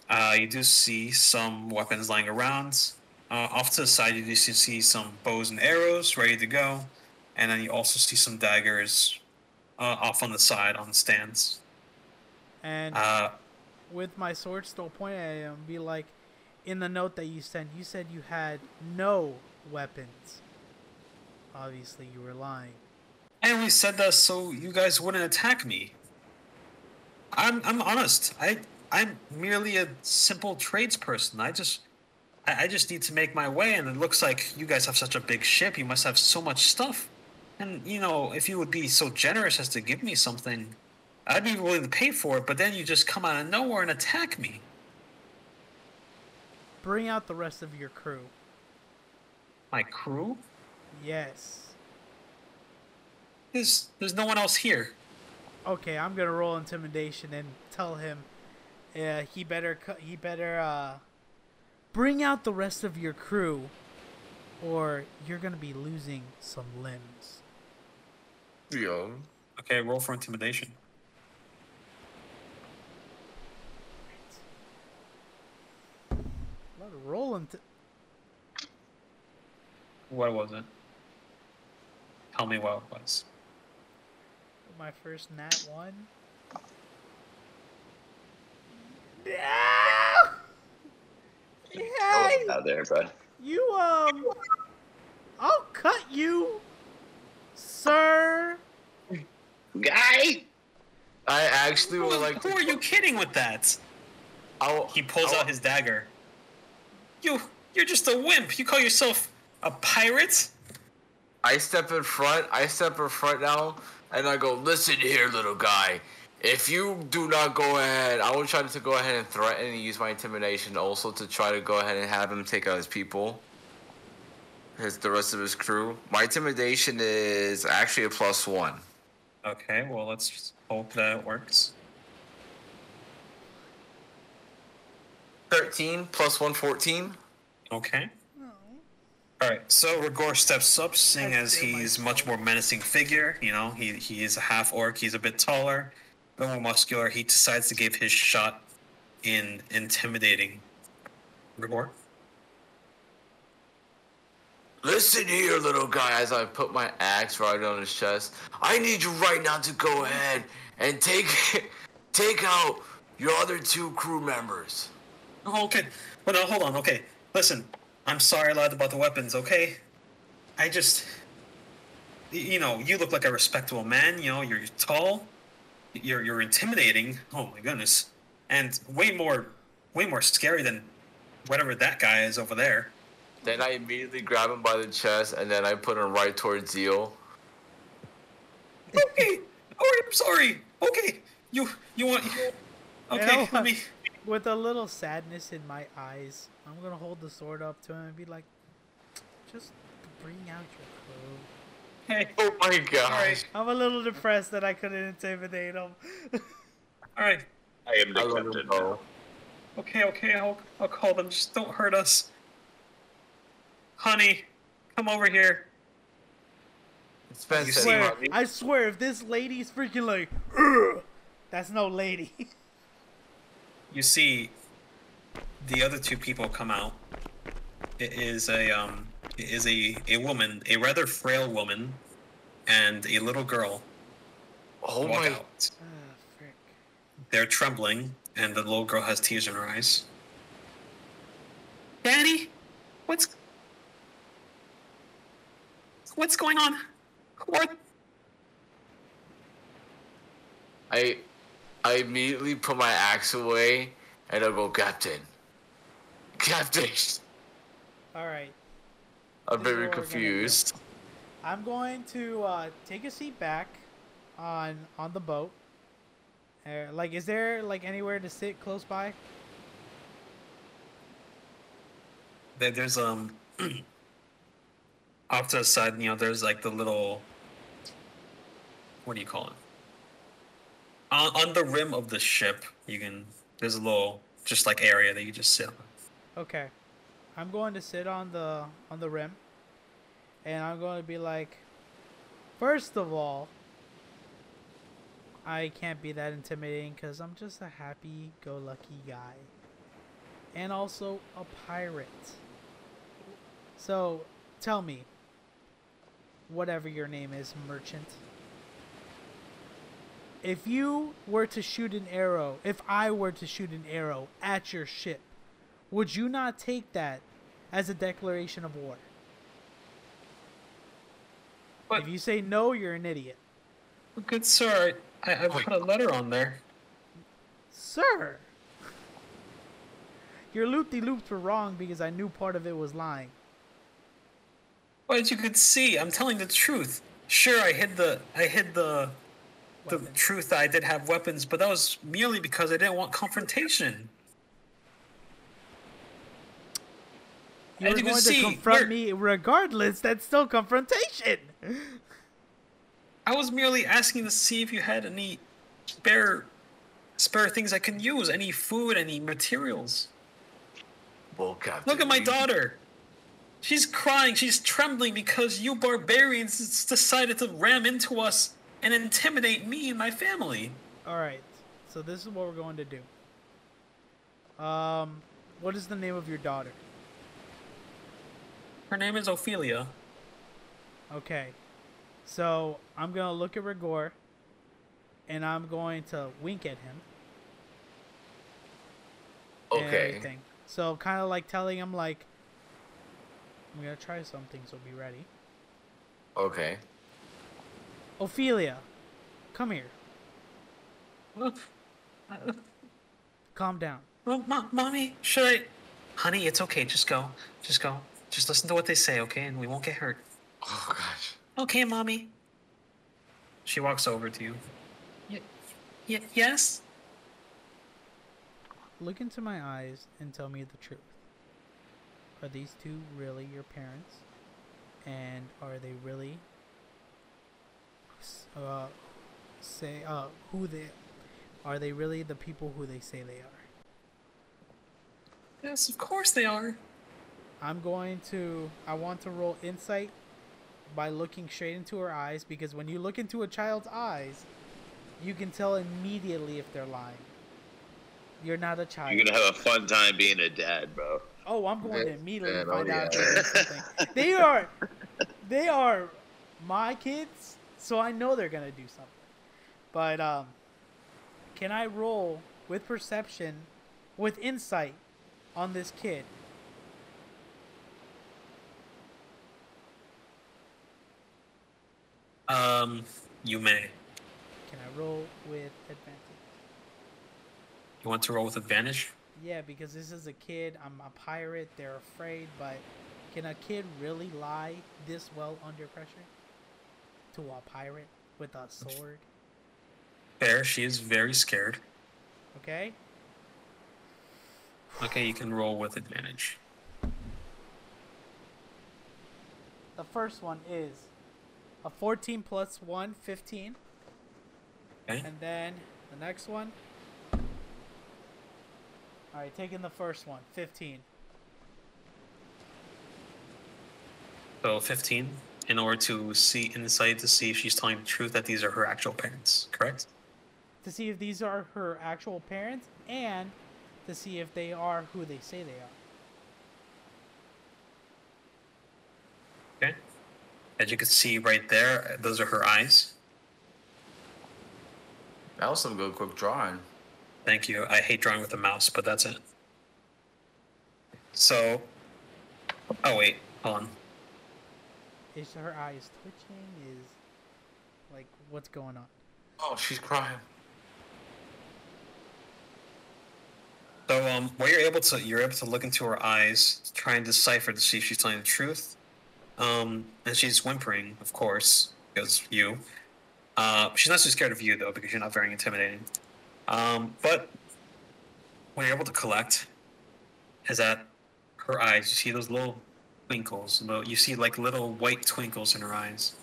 uh, you do see some weapons lying around. Uh, off to the side, you do see some bows and arrows ready to go, and then you also see some daggers uh, off on the side on the stands. And Uh, with my sword still pointed at him, be like, in the note that you sent, you said you had no weapons. Obviously, you were lying. I only said that so you guys wouldn't attack me. I'm I'm honest. I I'm merely a simple tradesperson. I just I, I just need to make my way, and it looks like you guys have such a big ship. You must have so much stuff. And you know, if you would be so generous as to give me something, I'd be willing to pay for it. But then you just come out of nowhere and attack me. Bring out the rest of your crew. My crew? Yes. There's there's no one else here. Okay, I'm gonna roll intimidation and tell him, uh, he better he better uh, bring out the rest of your crew, or you're gonna be losing some limbs. Yo. Okay, roll for intimidation. Let it roll into. What was it? Tell me what it was. My first nat one. [LAUGHS] Yeah! Hey! Out there, bud. You um, I'll cut you, sir. Guy! I actually Who, would like who to. are you kidding with that? I'll, He pulls I'll- out his dagger. You, you're just a wimp. You call yourself a pirate? I step in front. I step in front now, and I go, "Listen here, little guy. If you do not go ahead, I will try to go ahead and threaten and use my intimidation also to try to go ahead and have him take out his people, his the rest of his crew. My intimidation is actually a plus one. Okay, well, let's just hope that it works. Thirteen plus one, fourteen. Okay. All right. So Rigor steps up, seeing as he's much more menacing figure. You know, he he is a half orc. He's a bit taller, a bit more muscular. He decides to give his shot in intimidating Rigor. Listen here, little guy, as I put my axe right on his chest. I need you right now to go ahead and take [LAUGHS] take out your other two crew members. Oh, okay. Well, no, hold on. Okay, listen. I'm sorry, lad, about the weapons. Okay, I just, you know, you look like a respectable man. You know, you're, you're tall, you're you're intimidating. Oh my goodness, and way more, way more scary than whatever that guy is over there. Then I immediately grab him by the chest and then I put him right towards Zeal. Okay, all right, I'm sorry. Okay, you you want? Okay, know let me. With a little sadness in my eyes, I'm gonna hold the sword up to him and be like, "Just bring out your crew." Hey, Oh my gosh. right. I'm a little depressed that I couldn't intimidate him. all right. I am the I captain. go. Okay, okay, I'll I'll call them. Just don't hurt us. Honey, come over here. Spence You swear, I swear, if this lady's freaking like, "Ugh," that's no lady. You see, the other two people come out. It is a um, it is a a woman, a rather frail woman, and a little girl Oh walk my. out. Frick. They're trembling, and the little girl has tears in her eyes. Daddy, what's what's going on? What? I, I immediately put my axe away and I go, Captain. Captain. All right, I'm This very what we're gonna do. confused. I'm going to uh, take a seat back on on the boat. Uh, like, is there like anywhere to sit close by? There, there's um [CLEARS THROAT] off to the side, you know, there's like the little what do you call it? On, on the rim of the ship, you can there's a little just like area that you just sit on. Okay, I'm going to sit on the on the rim, and I'm going to be like, first of all, I can't be that intimidating because I'm just a happy-go-lucky guy, and also a pirate. So, tell me, whatever your name is, merchant. If you were to shoot an arrow, if I were to shoot an arrow at your ship, would you not take that as a declaration of war? But- If you say no, you're an idiot. Good sir, I, I put a letter on there. Sir! Your loop de loops were wrong because I knew part of it was lying. But as you could see, I'm telling the truth. Sure, I hid the I hid the the Weapons. truth that I did have weapons, but that was merely because I didn't want confrontation. You As were you can going see, to confront we're- me regardless. That's still confrontation. [LAUGHS] I was merely asking to see if you had any spare spare things I can use, any food, any materials. Well, Captain. Look at my we- daughter. She's crying, she's trembling because you barbarians decided to ram into us and intimidate me and my family. All right. So this is what we're going to do. Um, what is the name of your daughter? Her name is Ophelia. Okay. So I'm gonna look at Rigor, and I'm going to wink at him. Okay. So kind of like telling him like, I'm gonna try something. So be ready. Okay. Ophelia, come here. Calm down. Oh, well, mo- mommy, should I? Honey, it's okay. Just go. Just go. Just listen to what they say, okay? And we won't get hurt. Oh gosh. Okay, mommy. She walks over to you. Y- y- yes? Look into my eyes and tell me the truth. Are these two really your parents? And are they really uh say uh who they are they really the people who they say they are? Yes, of course they are. I'm going to I want to roll insight by looking straight into her eyes because when you look into a child's eyes, you can tell immediately if they're lying. You're not a child. You're gonna have a fun time being a dad, bro. Oh, I'm going to Yeah, immediately man, find oh, out yeah. they're something. They [LAUGHS] are, they are my kids, so I know they're gonna do something. But um, can I roll with perception, with insight, on this kid? Um, you may. Can I roll with advantage? You want to roll with advantage? Yeah, because this is a kid. I'm a pirate. They're afraid, but can a kid really lie this well under pressure? To a pirate with a sword? Fair. She is very scared. Okay. Okay, you can roll with advantage. The first one is a 14 plus 1, 15. Okay. And then the next one. Alright, taking the first one, 15. So 15 in order to see insight to see if she's telling the truth that these are her actual parents, correct? To see if these are her actual parents and to see if they are who they say they are. Okay. As you can see right there, those are her eyes. That was some good quick drawing. Thank you. I hate drawing with a mouse, but that's it. So, oh wait, hold on. Is her eyes twitching? Is like what's going on? Oh, she's crying. So, um, what you're able to you're able to look into her eyes, try and decipher to see if she's telling the truth. Um, and she's whimpering, of course, because you. Uh, she's not so scared of you though, because you're not very intimidating. Um, but what you're able to collect is that her eyes. You see those little twinkles. You see like little white twinkles in her eyes,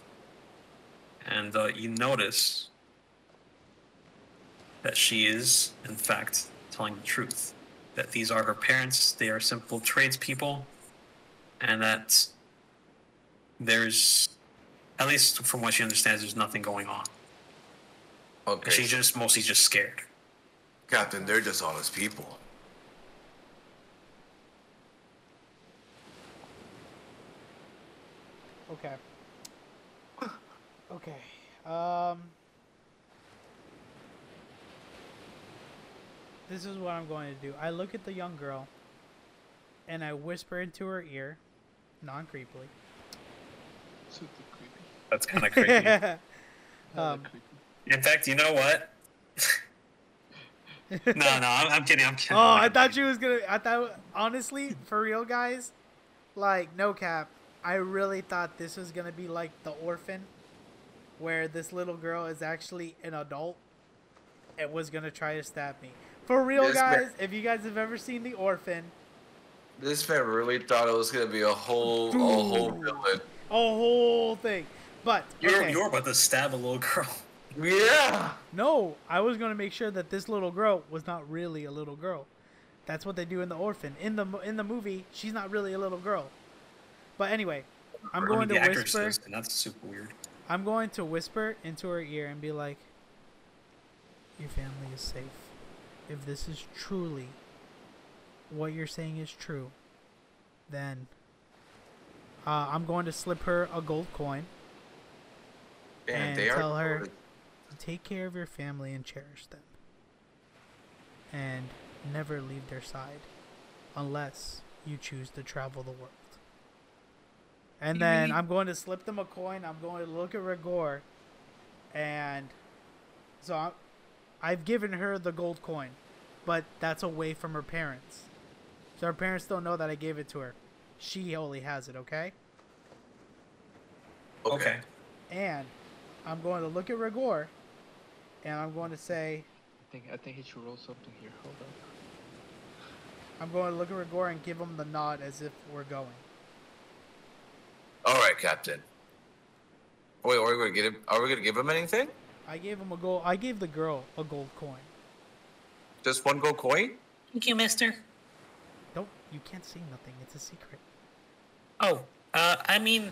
and uh, you notice that she is, in fact, telling the truth. That these are her parents, they are simple tradespeople, and that there's, at least from what she understands, there's nothing going on. Okay. She's just mostly just scared. Captain, they're dishonest people. Okay. Okay. Um. This is what I'm going to do. I look at the young girl and I whisper into her ear, non creepily. Super creepy. That's kind of creepy. [LAUGHS] Um, creepy. In fact, you know what? [LAUGHS] no, no, I'm, I'm kidding. I'm kidding. Oh, I thought you was gonna. I thought honestly, for real, guys, like no cap. I really thought this was gonna be like the orphan, where this little girl is actually an adult, and was gonna try to stab me. For real, This guys, man- if you guys have ever seen the orphan, This man really thought it was gonna be a whole a whole Dude. villain. a whole thing. But You're okay. you're about to stab a little girl. Yeah. No, I was gonna make sure that this little girl was not really a little girl. That's what they do in the orphan. In the in the movie, she's not really a little girl. But anyway, I'm going to whisper. is, and that's super weird. I'm going to whisper into her ear and be like, "Your family is safe. If this is truly what you're saying is true, then uh, I'm going to slip her a gold coin. Man, And they tell her- Take care of your family and cherish them, and never leave their side, unless you choose to travel the world." And You then really- I'm going to slip them a coin. I'm going to look at Rigor, and so I, I've given her the gold coin, but that's away from her parents. So her parents don't know that I gave it to her. She only has it, okay? Okay. And I'm going to look at Rigor, and I'm going to say, I think I think he should roll something here. Hold up. I'm going to look at Rigor and give him the nod as if we're going. All right, Captain. Wait, are we gonna get him? Are we gonna give him anything? I gave him a gold. I gave the girl a gold coin. Just one gold coin? Thank you, Mister. Don't. You can't say nothing. It's a secret. Oh, uh, I mean,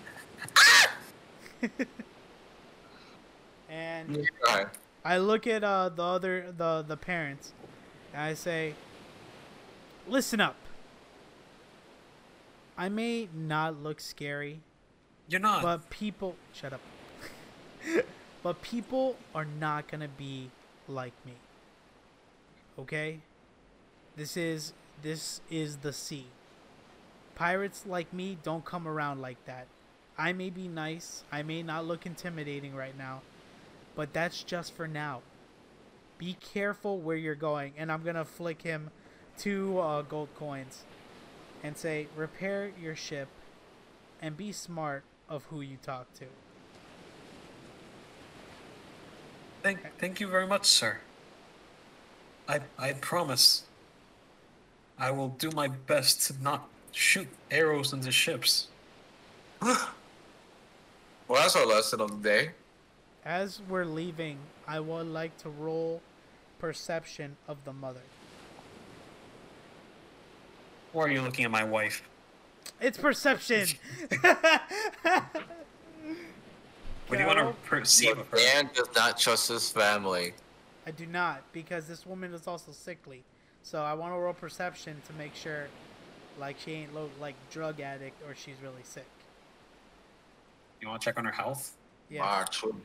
[LAUGHS] And Alright. I look at uh, the other the the parents, and I say, "Listen up. I may not look scary, you're not. but people shut up. [LAUGHS] but people are not gonna be like me. Okay? This is this is the sea. Pirates like me don't come around like that. I may be nice, I may not look intimidating right now, but that's just for now. Be careful where you're going, and I'm gonna flick him two uh, gold coins and say, repair your ship and be smart of who you talk to. Thank, thank you very much, sir. I, I promise. I will do my best to not shoot arrows into ships. [LAUGHS] Well, that's our lesson of the day. As we're leaving, I would like to roll perception of the mother. Or are you looking at my wife? It's perception. [LAUGHS] What do you want to perceive of her? Dan does not trust his family. I do not because this woman is also sickly. So I want to roll perception to make sure, like she ain't lo- like drug addict or she's really sick. You want to check on her health? Yeah, Actually,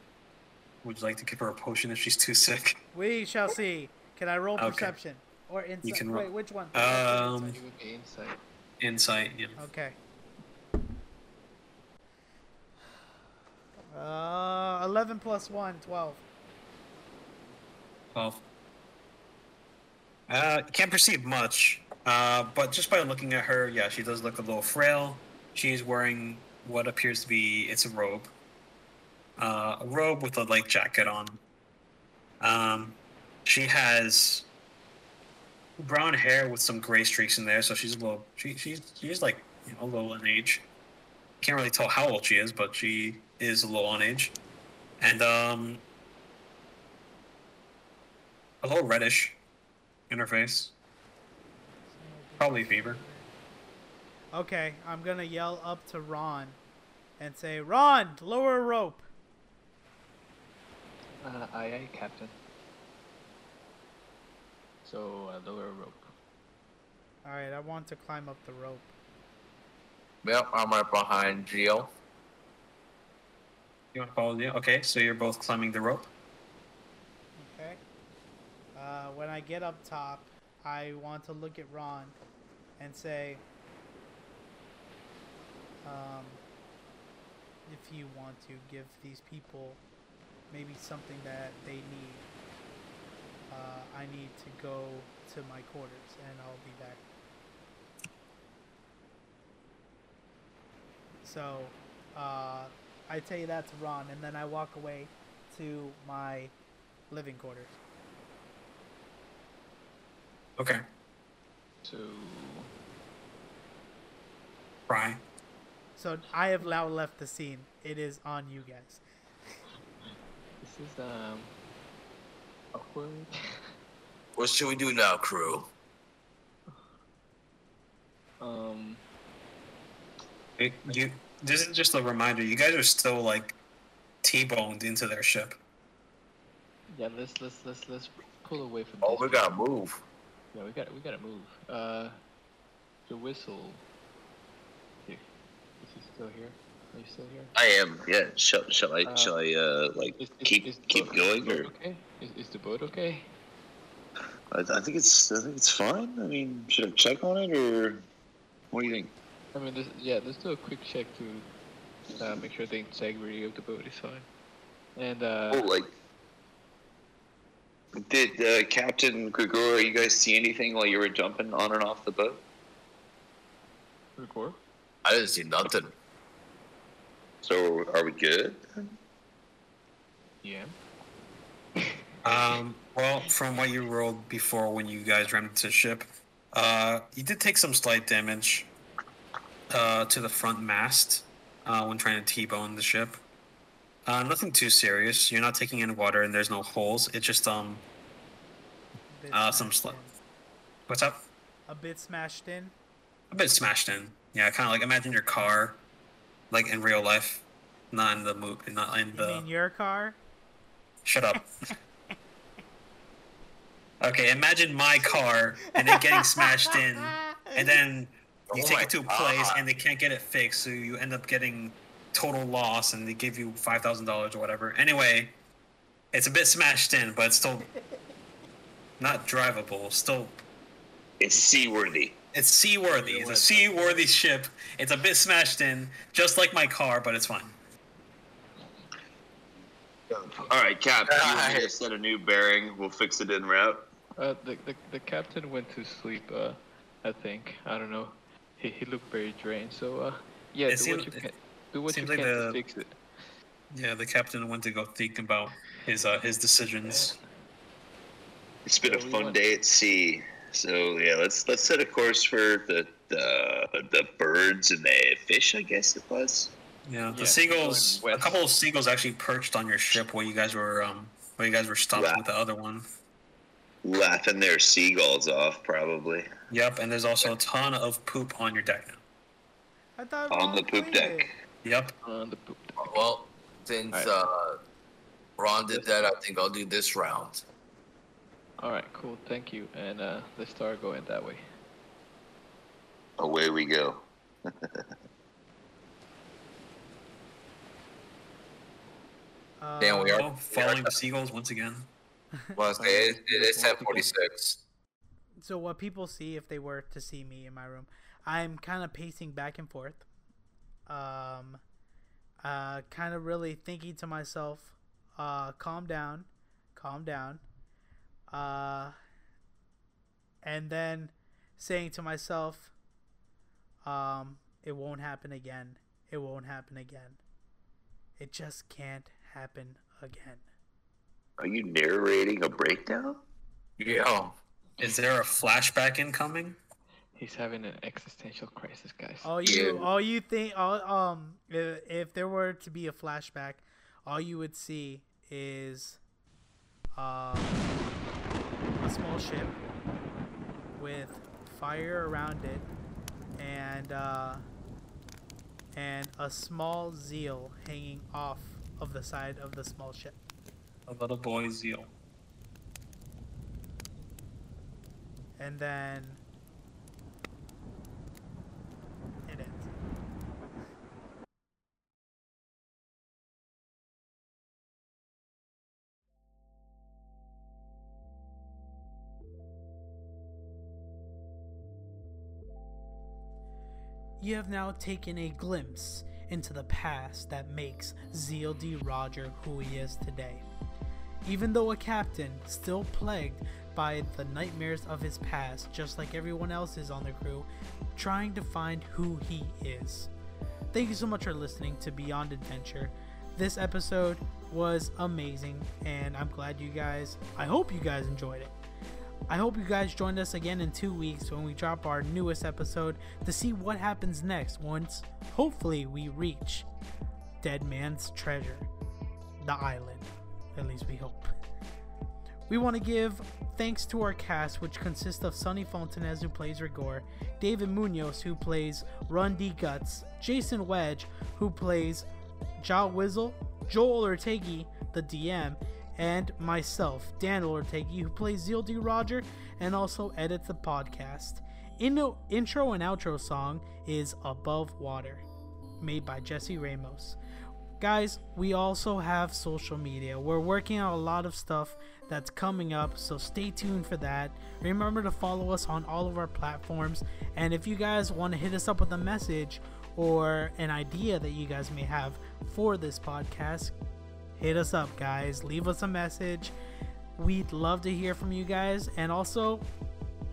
Would you like to give her a potion if she's too sick? we shall see. Can I roll Okay. perception or insight? You can roll- Wait, which one? Um, It would be insight. insight. Yeah. Okay. Uh, 11 plus 1, 12. Twelve. Uh, can't perceive much. Uh, but just by looking at her, yeah, she does look a little frail. She's wearing what appears to be it's a robe. Uh, a robe with a light jacket on. Um, she has brown hair with some gray streaks in there, so she's a little. She, she's she's like you know, a little in age. Can't really tell how old she is, but she is a little on age, and um, a little reddish in her face. Probably fever. Okay, I'm gonna yell up to Ron and say, Ron, lower rope. Uh, aye, aye, Captain. So, uh, lower rope. Alright, I want to climb up the rope. yep, I'm right behind Gio. You want to follow me? Okay, so you're both climbing the rope. Okay? Uh, when I get up top, I want to look at Ron and say, um, if you want to give these people maybe something that they need. Uh, I need to go to my quarters, and I'll be back. So, uh, I tell you that to Ron, and then I walk away to my living quarters. Okay. So Cry. So I have now left the scene. It is on you guys. This is um awkward. [LAUGHS] What should we do now, crew? um It- you. This is just a reminder. You guys are still like t-boned into their ship. yeah, let's let's let's let's pull away from Oh, this. we gotta move. Yeah, we got we gotta move. Uh, the whistle. Here, is he still here? Are you still here? I am. Yeah. Shall shall I Uh, shall I uh like Is, is, keep is keep boat- going or? okay? Is, is the boat okay? I, I think it's I think it's fine. I mean, should I check on it or what do you think? I mean, this, yeah, let's do a quick check to uh, make sure the integrity of the boat is fine. And uh, Oh, like. Did uh, Captain Grigor, you guys see anything while you were jumping on and off the boat? record. I didn't see nothing. So are we good? Yeah. Um, well, from what you rolled before when you guys ran into the ship, uh, you did take some slight damage uh, to the front mast uh, when trying to T-bone the ship. Uh, nothing too serious. You're not taking in water, and there's no holes. It's just um, Uh, some slight. what's up? A bit smashed in. A bit smashed in. Yeah, kind of like imagine your car, like in real life, not in the movie, not in You the. mean your car? Shut up. [LAUGHS] okay, imagine my car and it getting smashed in, and then you Oh take it to a place God. and they can't get it fixed, so you end up getting total loss, and they give you five thousand dollars or whatever. Anyway, it's a bit smashed in, but it's still not drivable. Still, It's seaworthy. It's seaworthy. It's a seaworthy ship. It's a bit smashed in, just like my car, but it's fine. All right, Cap. You want to set a new bearing? We'll fix it in route. Uh, the, the the captain went to sleep. Uh, I think. I don't know. He he looked very drained. So uh, yeah, It do seemed- what you can. Do what you seems can like to the- fix it. Yeah, the captain went to go think about his uh, his decisions. It's been a Yeah, we fun day at sea. So yeah, let's let's set a course for the the the birds and the fish. I guess it was. Yeah, the Yeah, seagulls. A couple of seagulls actually perched on your ship while you guys were um while you guys were stopped Wow. with the other one. Laughing their seagulls off, probably Yep, and there's also a ton of poop on your deck now. I thought on the poop played deck. it. Yep. On the poop. deck. Well, since Alright. uh, Ron did that, I think I'll do this round. All right, cool. Thank you. And uh, let's start going that way. Away we go. [LAUGHS] Damn, we are- Oh, following the seagulls once again. [LAUGHS] Well, I say it, it, it's 1046. So what people see if they were to see me in my room, I'm kind of pacing back and forth, um, uh, kind of really thinking to myself, uh, calm down, calm down, uh, and then saying to myself, um, it won't happen again. It won't happen again. It just can't happen again. Are you narrating a breakdown? Yeah. Is there a flashback incoming? He's having an existential crisis, guys. All you, Yeah. all you think, all, um, if, if there were to be a flashback, all you would see is, um, a small ship with fire around it, and uh, and a small zeal hanging off of the side of the small ship. A little boy zeal. And then You have now taken a glimpse into the past that makes ZLD Roger who he is today. Even though a captain, still plagued by the nightmares of his past, just like everyone else is on the crew, trying to find who he is. Thank you so much for listening to Beyond Adventure. This episode was amazing, and I'm glad you guys, I hope you guys enjoyed it. I hope you guys joined us again in two weeks when we drop our newest episode to see what happens next once, hopefully, we reach Dead Man's Treasure, the island. At least we hope. We want to give thanks to our cast, which consists of Sonny Fontanez, who plays Rigor, David Munoz, who plays Run D Guts, Jason Wedge, who plays Ja Wizzle, Joel Ortegi, the DM, and myself, Daniel Ortegi, who plays ZLD Roger and also edits the podcast. In- intro and outro song is Above Water, made by Jesse Ramos. Guys, we also have social media. We're working on a lot of stuff that's coming up, so stay tuned for that. Remember to follow us on all of our platforms, and if you guys want to hit us up with a message or an idea that you guys may have for this podcast, hit us up, guys. Leave us a message. We'd love to hear from you guys, and also,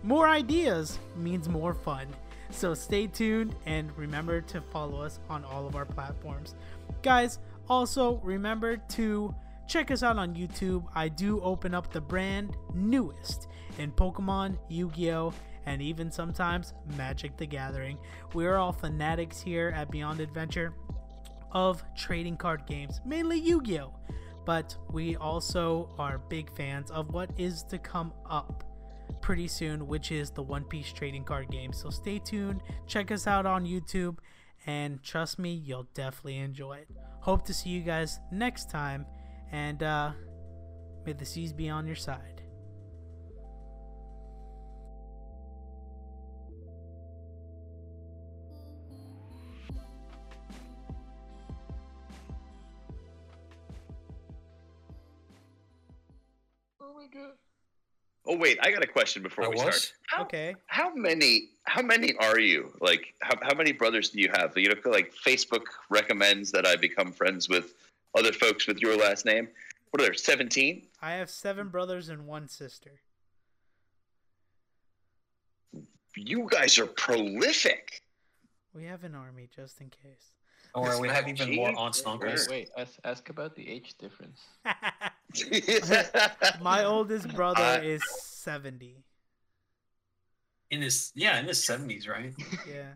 more ideas means more fun. So stay tuned and remember to follow us on all of our platforms. Guys, also remember to check us out on YouTube. I do open up the brand newest in Pokemon, Yu Gi Oh! and even sometimes Magic the Gathering. We are all fanatics here at Beyond Adventure of trading card games, mainly Yu Gi Oh! But we also are big fans of what is to come up pretty soon, which is the One Piece trading card game. So stay tuned, check us out on YouTube, and trust me, you'll definitely enjoy it. Hope to see you guys next time, and uh, may the seas be on your side. Oh wait, I got a question before I we was? start. How, Okay. how many how many are you? Like how, how many brothers do you have? You know, like Facebook recommends that I become friends with other folks with your last name. What are there? Seventeen? I have seven brothers and one sister. You guys are prolific. We have an army just in case. Don't we have Gee, even more aunts and sure. uncles. Wait, ask, ask about the age difference. [LAUGHS] [LAUGHS] My oldest brother Uh, is 70. In his yeah, in his seventies, right? Yeah.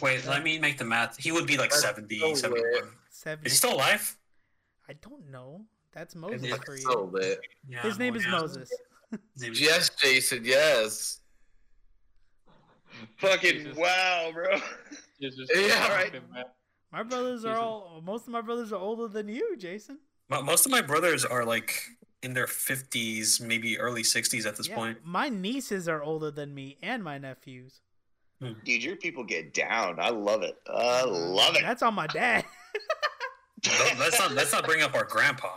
Wait, let me make the math. He would be like That's 70, so 71. 70. Is he still alive? I don't know. That's Moses It's for you. So lit. Yeah, His name is yeah. Moses. His name is- Yes, Jason. Yes. Fucking Jesus- wow, bro. Jesus [LAUGHS] Yeah, Christ, alright. My brothers are Jesus. all. Most of my brothers are older than you, Jason. Mo- Most of my brothers are like in their fifties, maybe early sixties at this Yeah, point. My nieces are older than me, and my nephews. Hmm. Dude, your people get down. I love it. I uh, love it. That's on my dad. [LAUGHS] Don't- let's not let's not bring up our grandpa.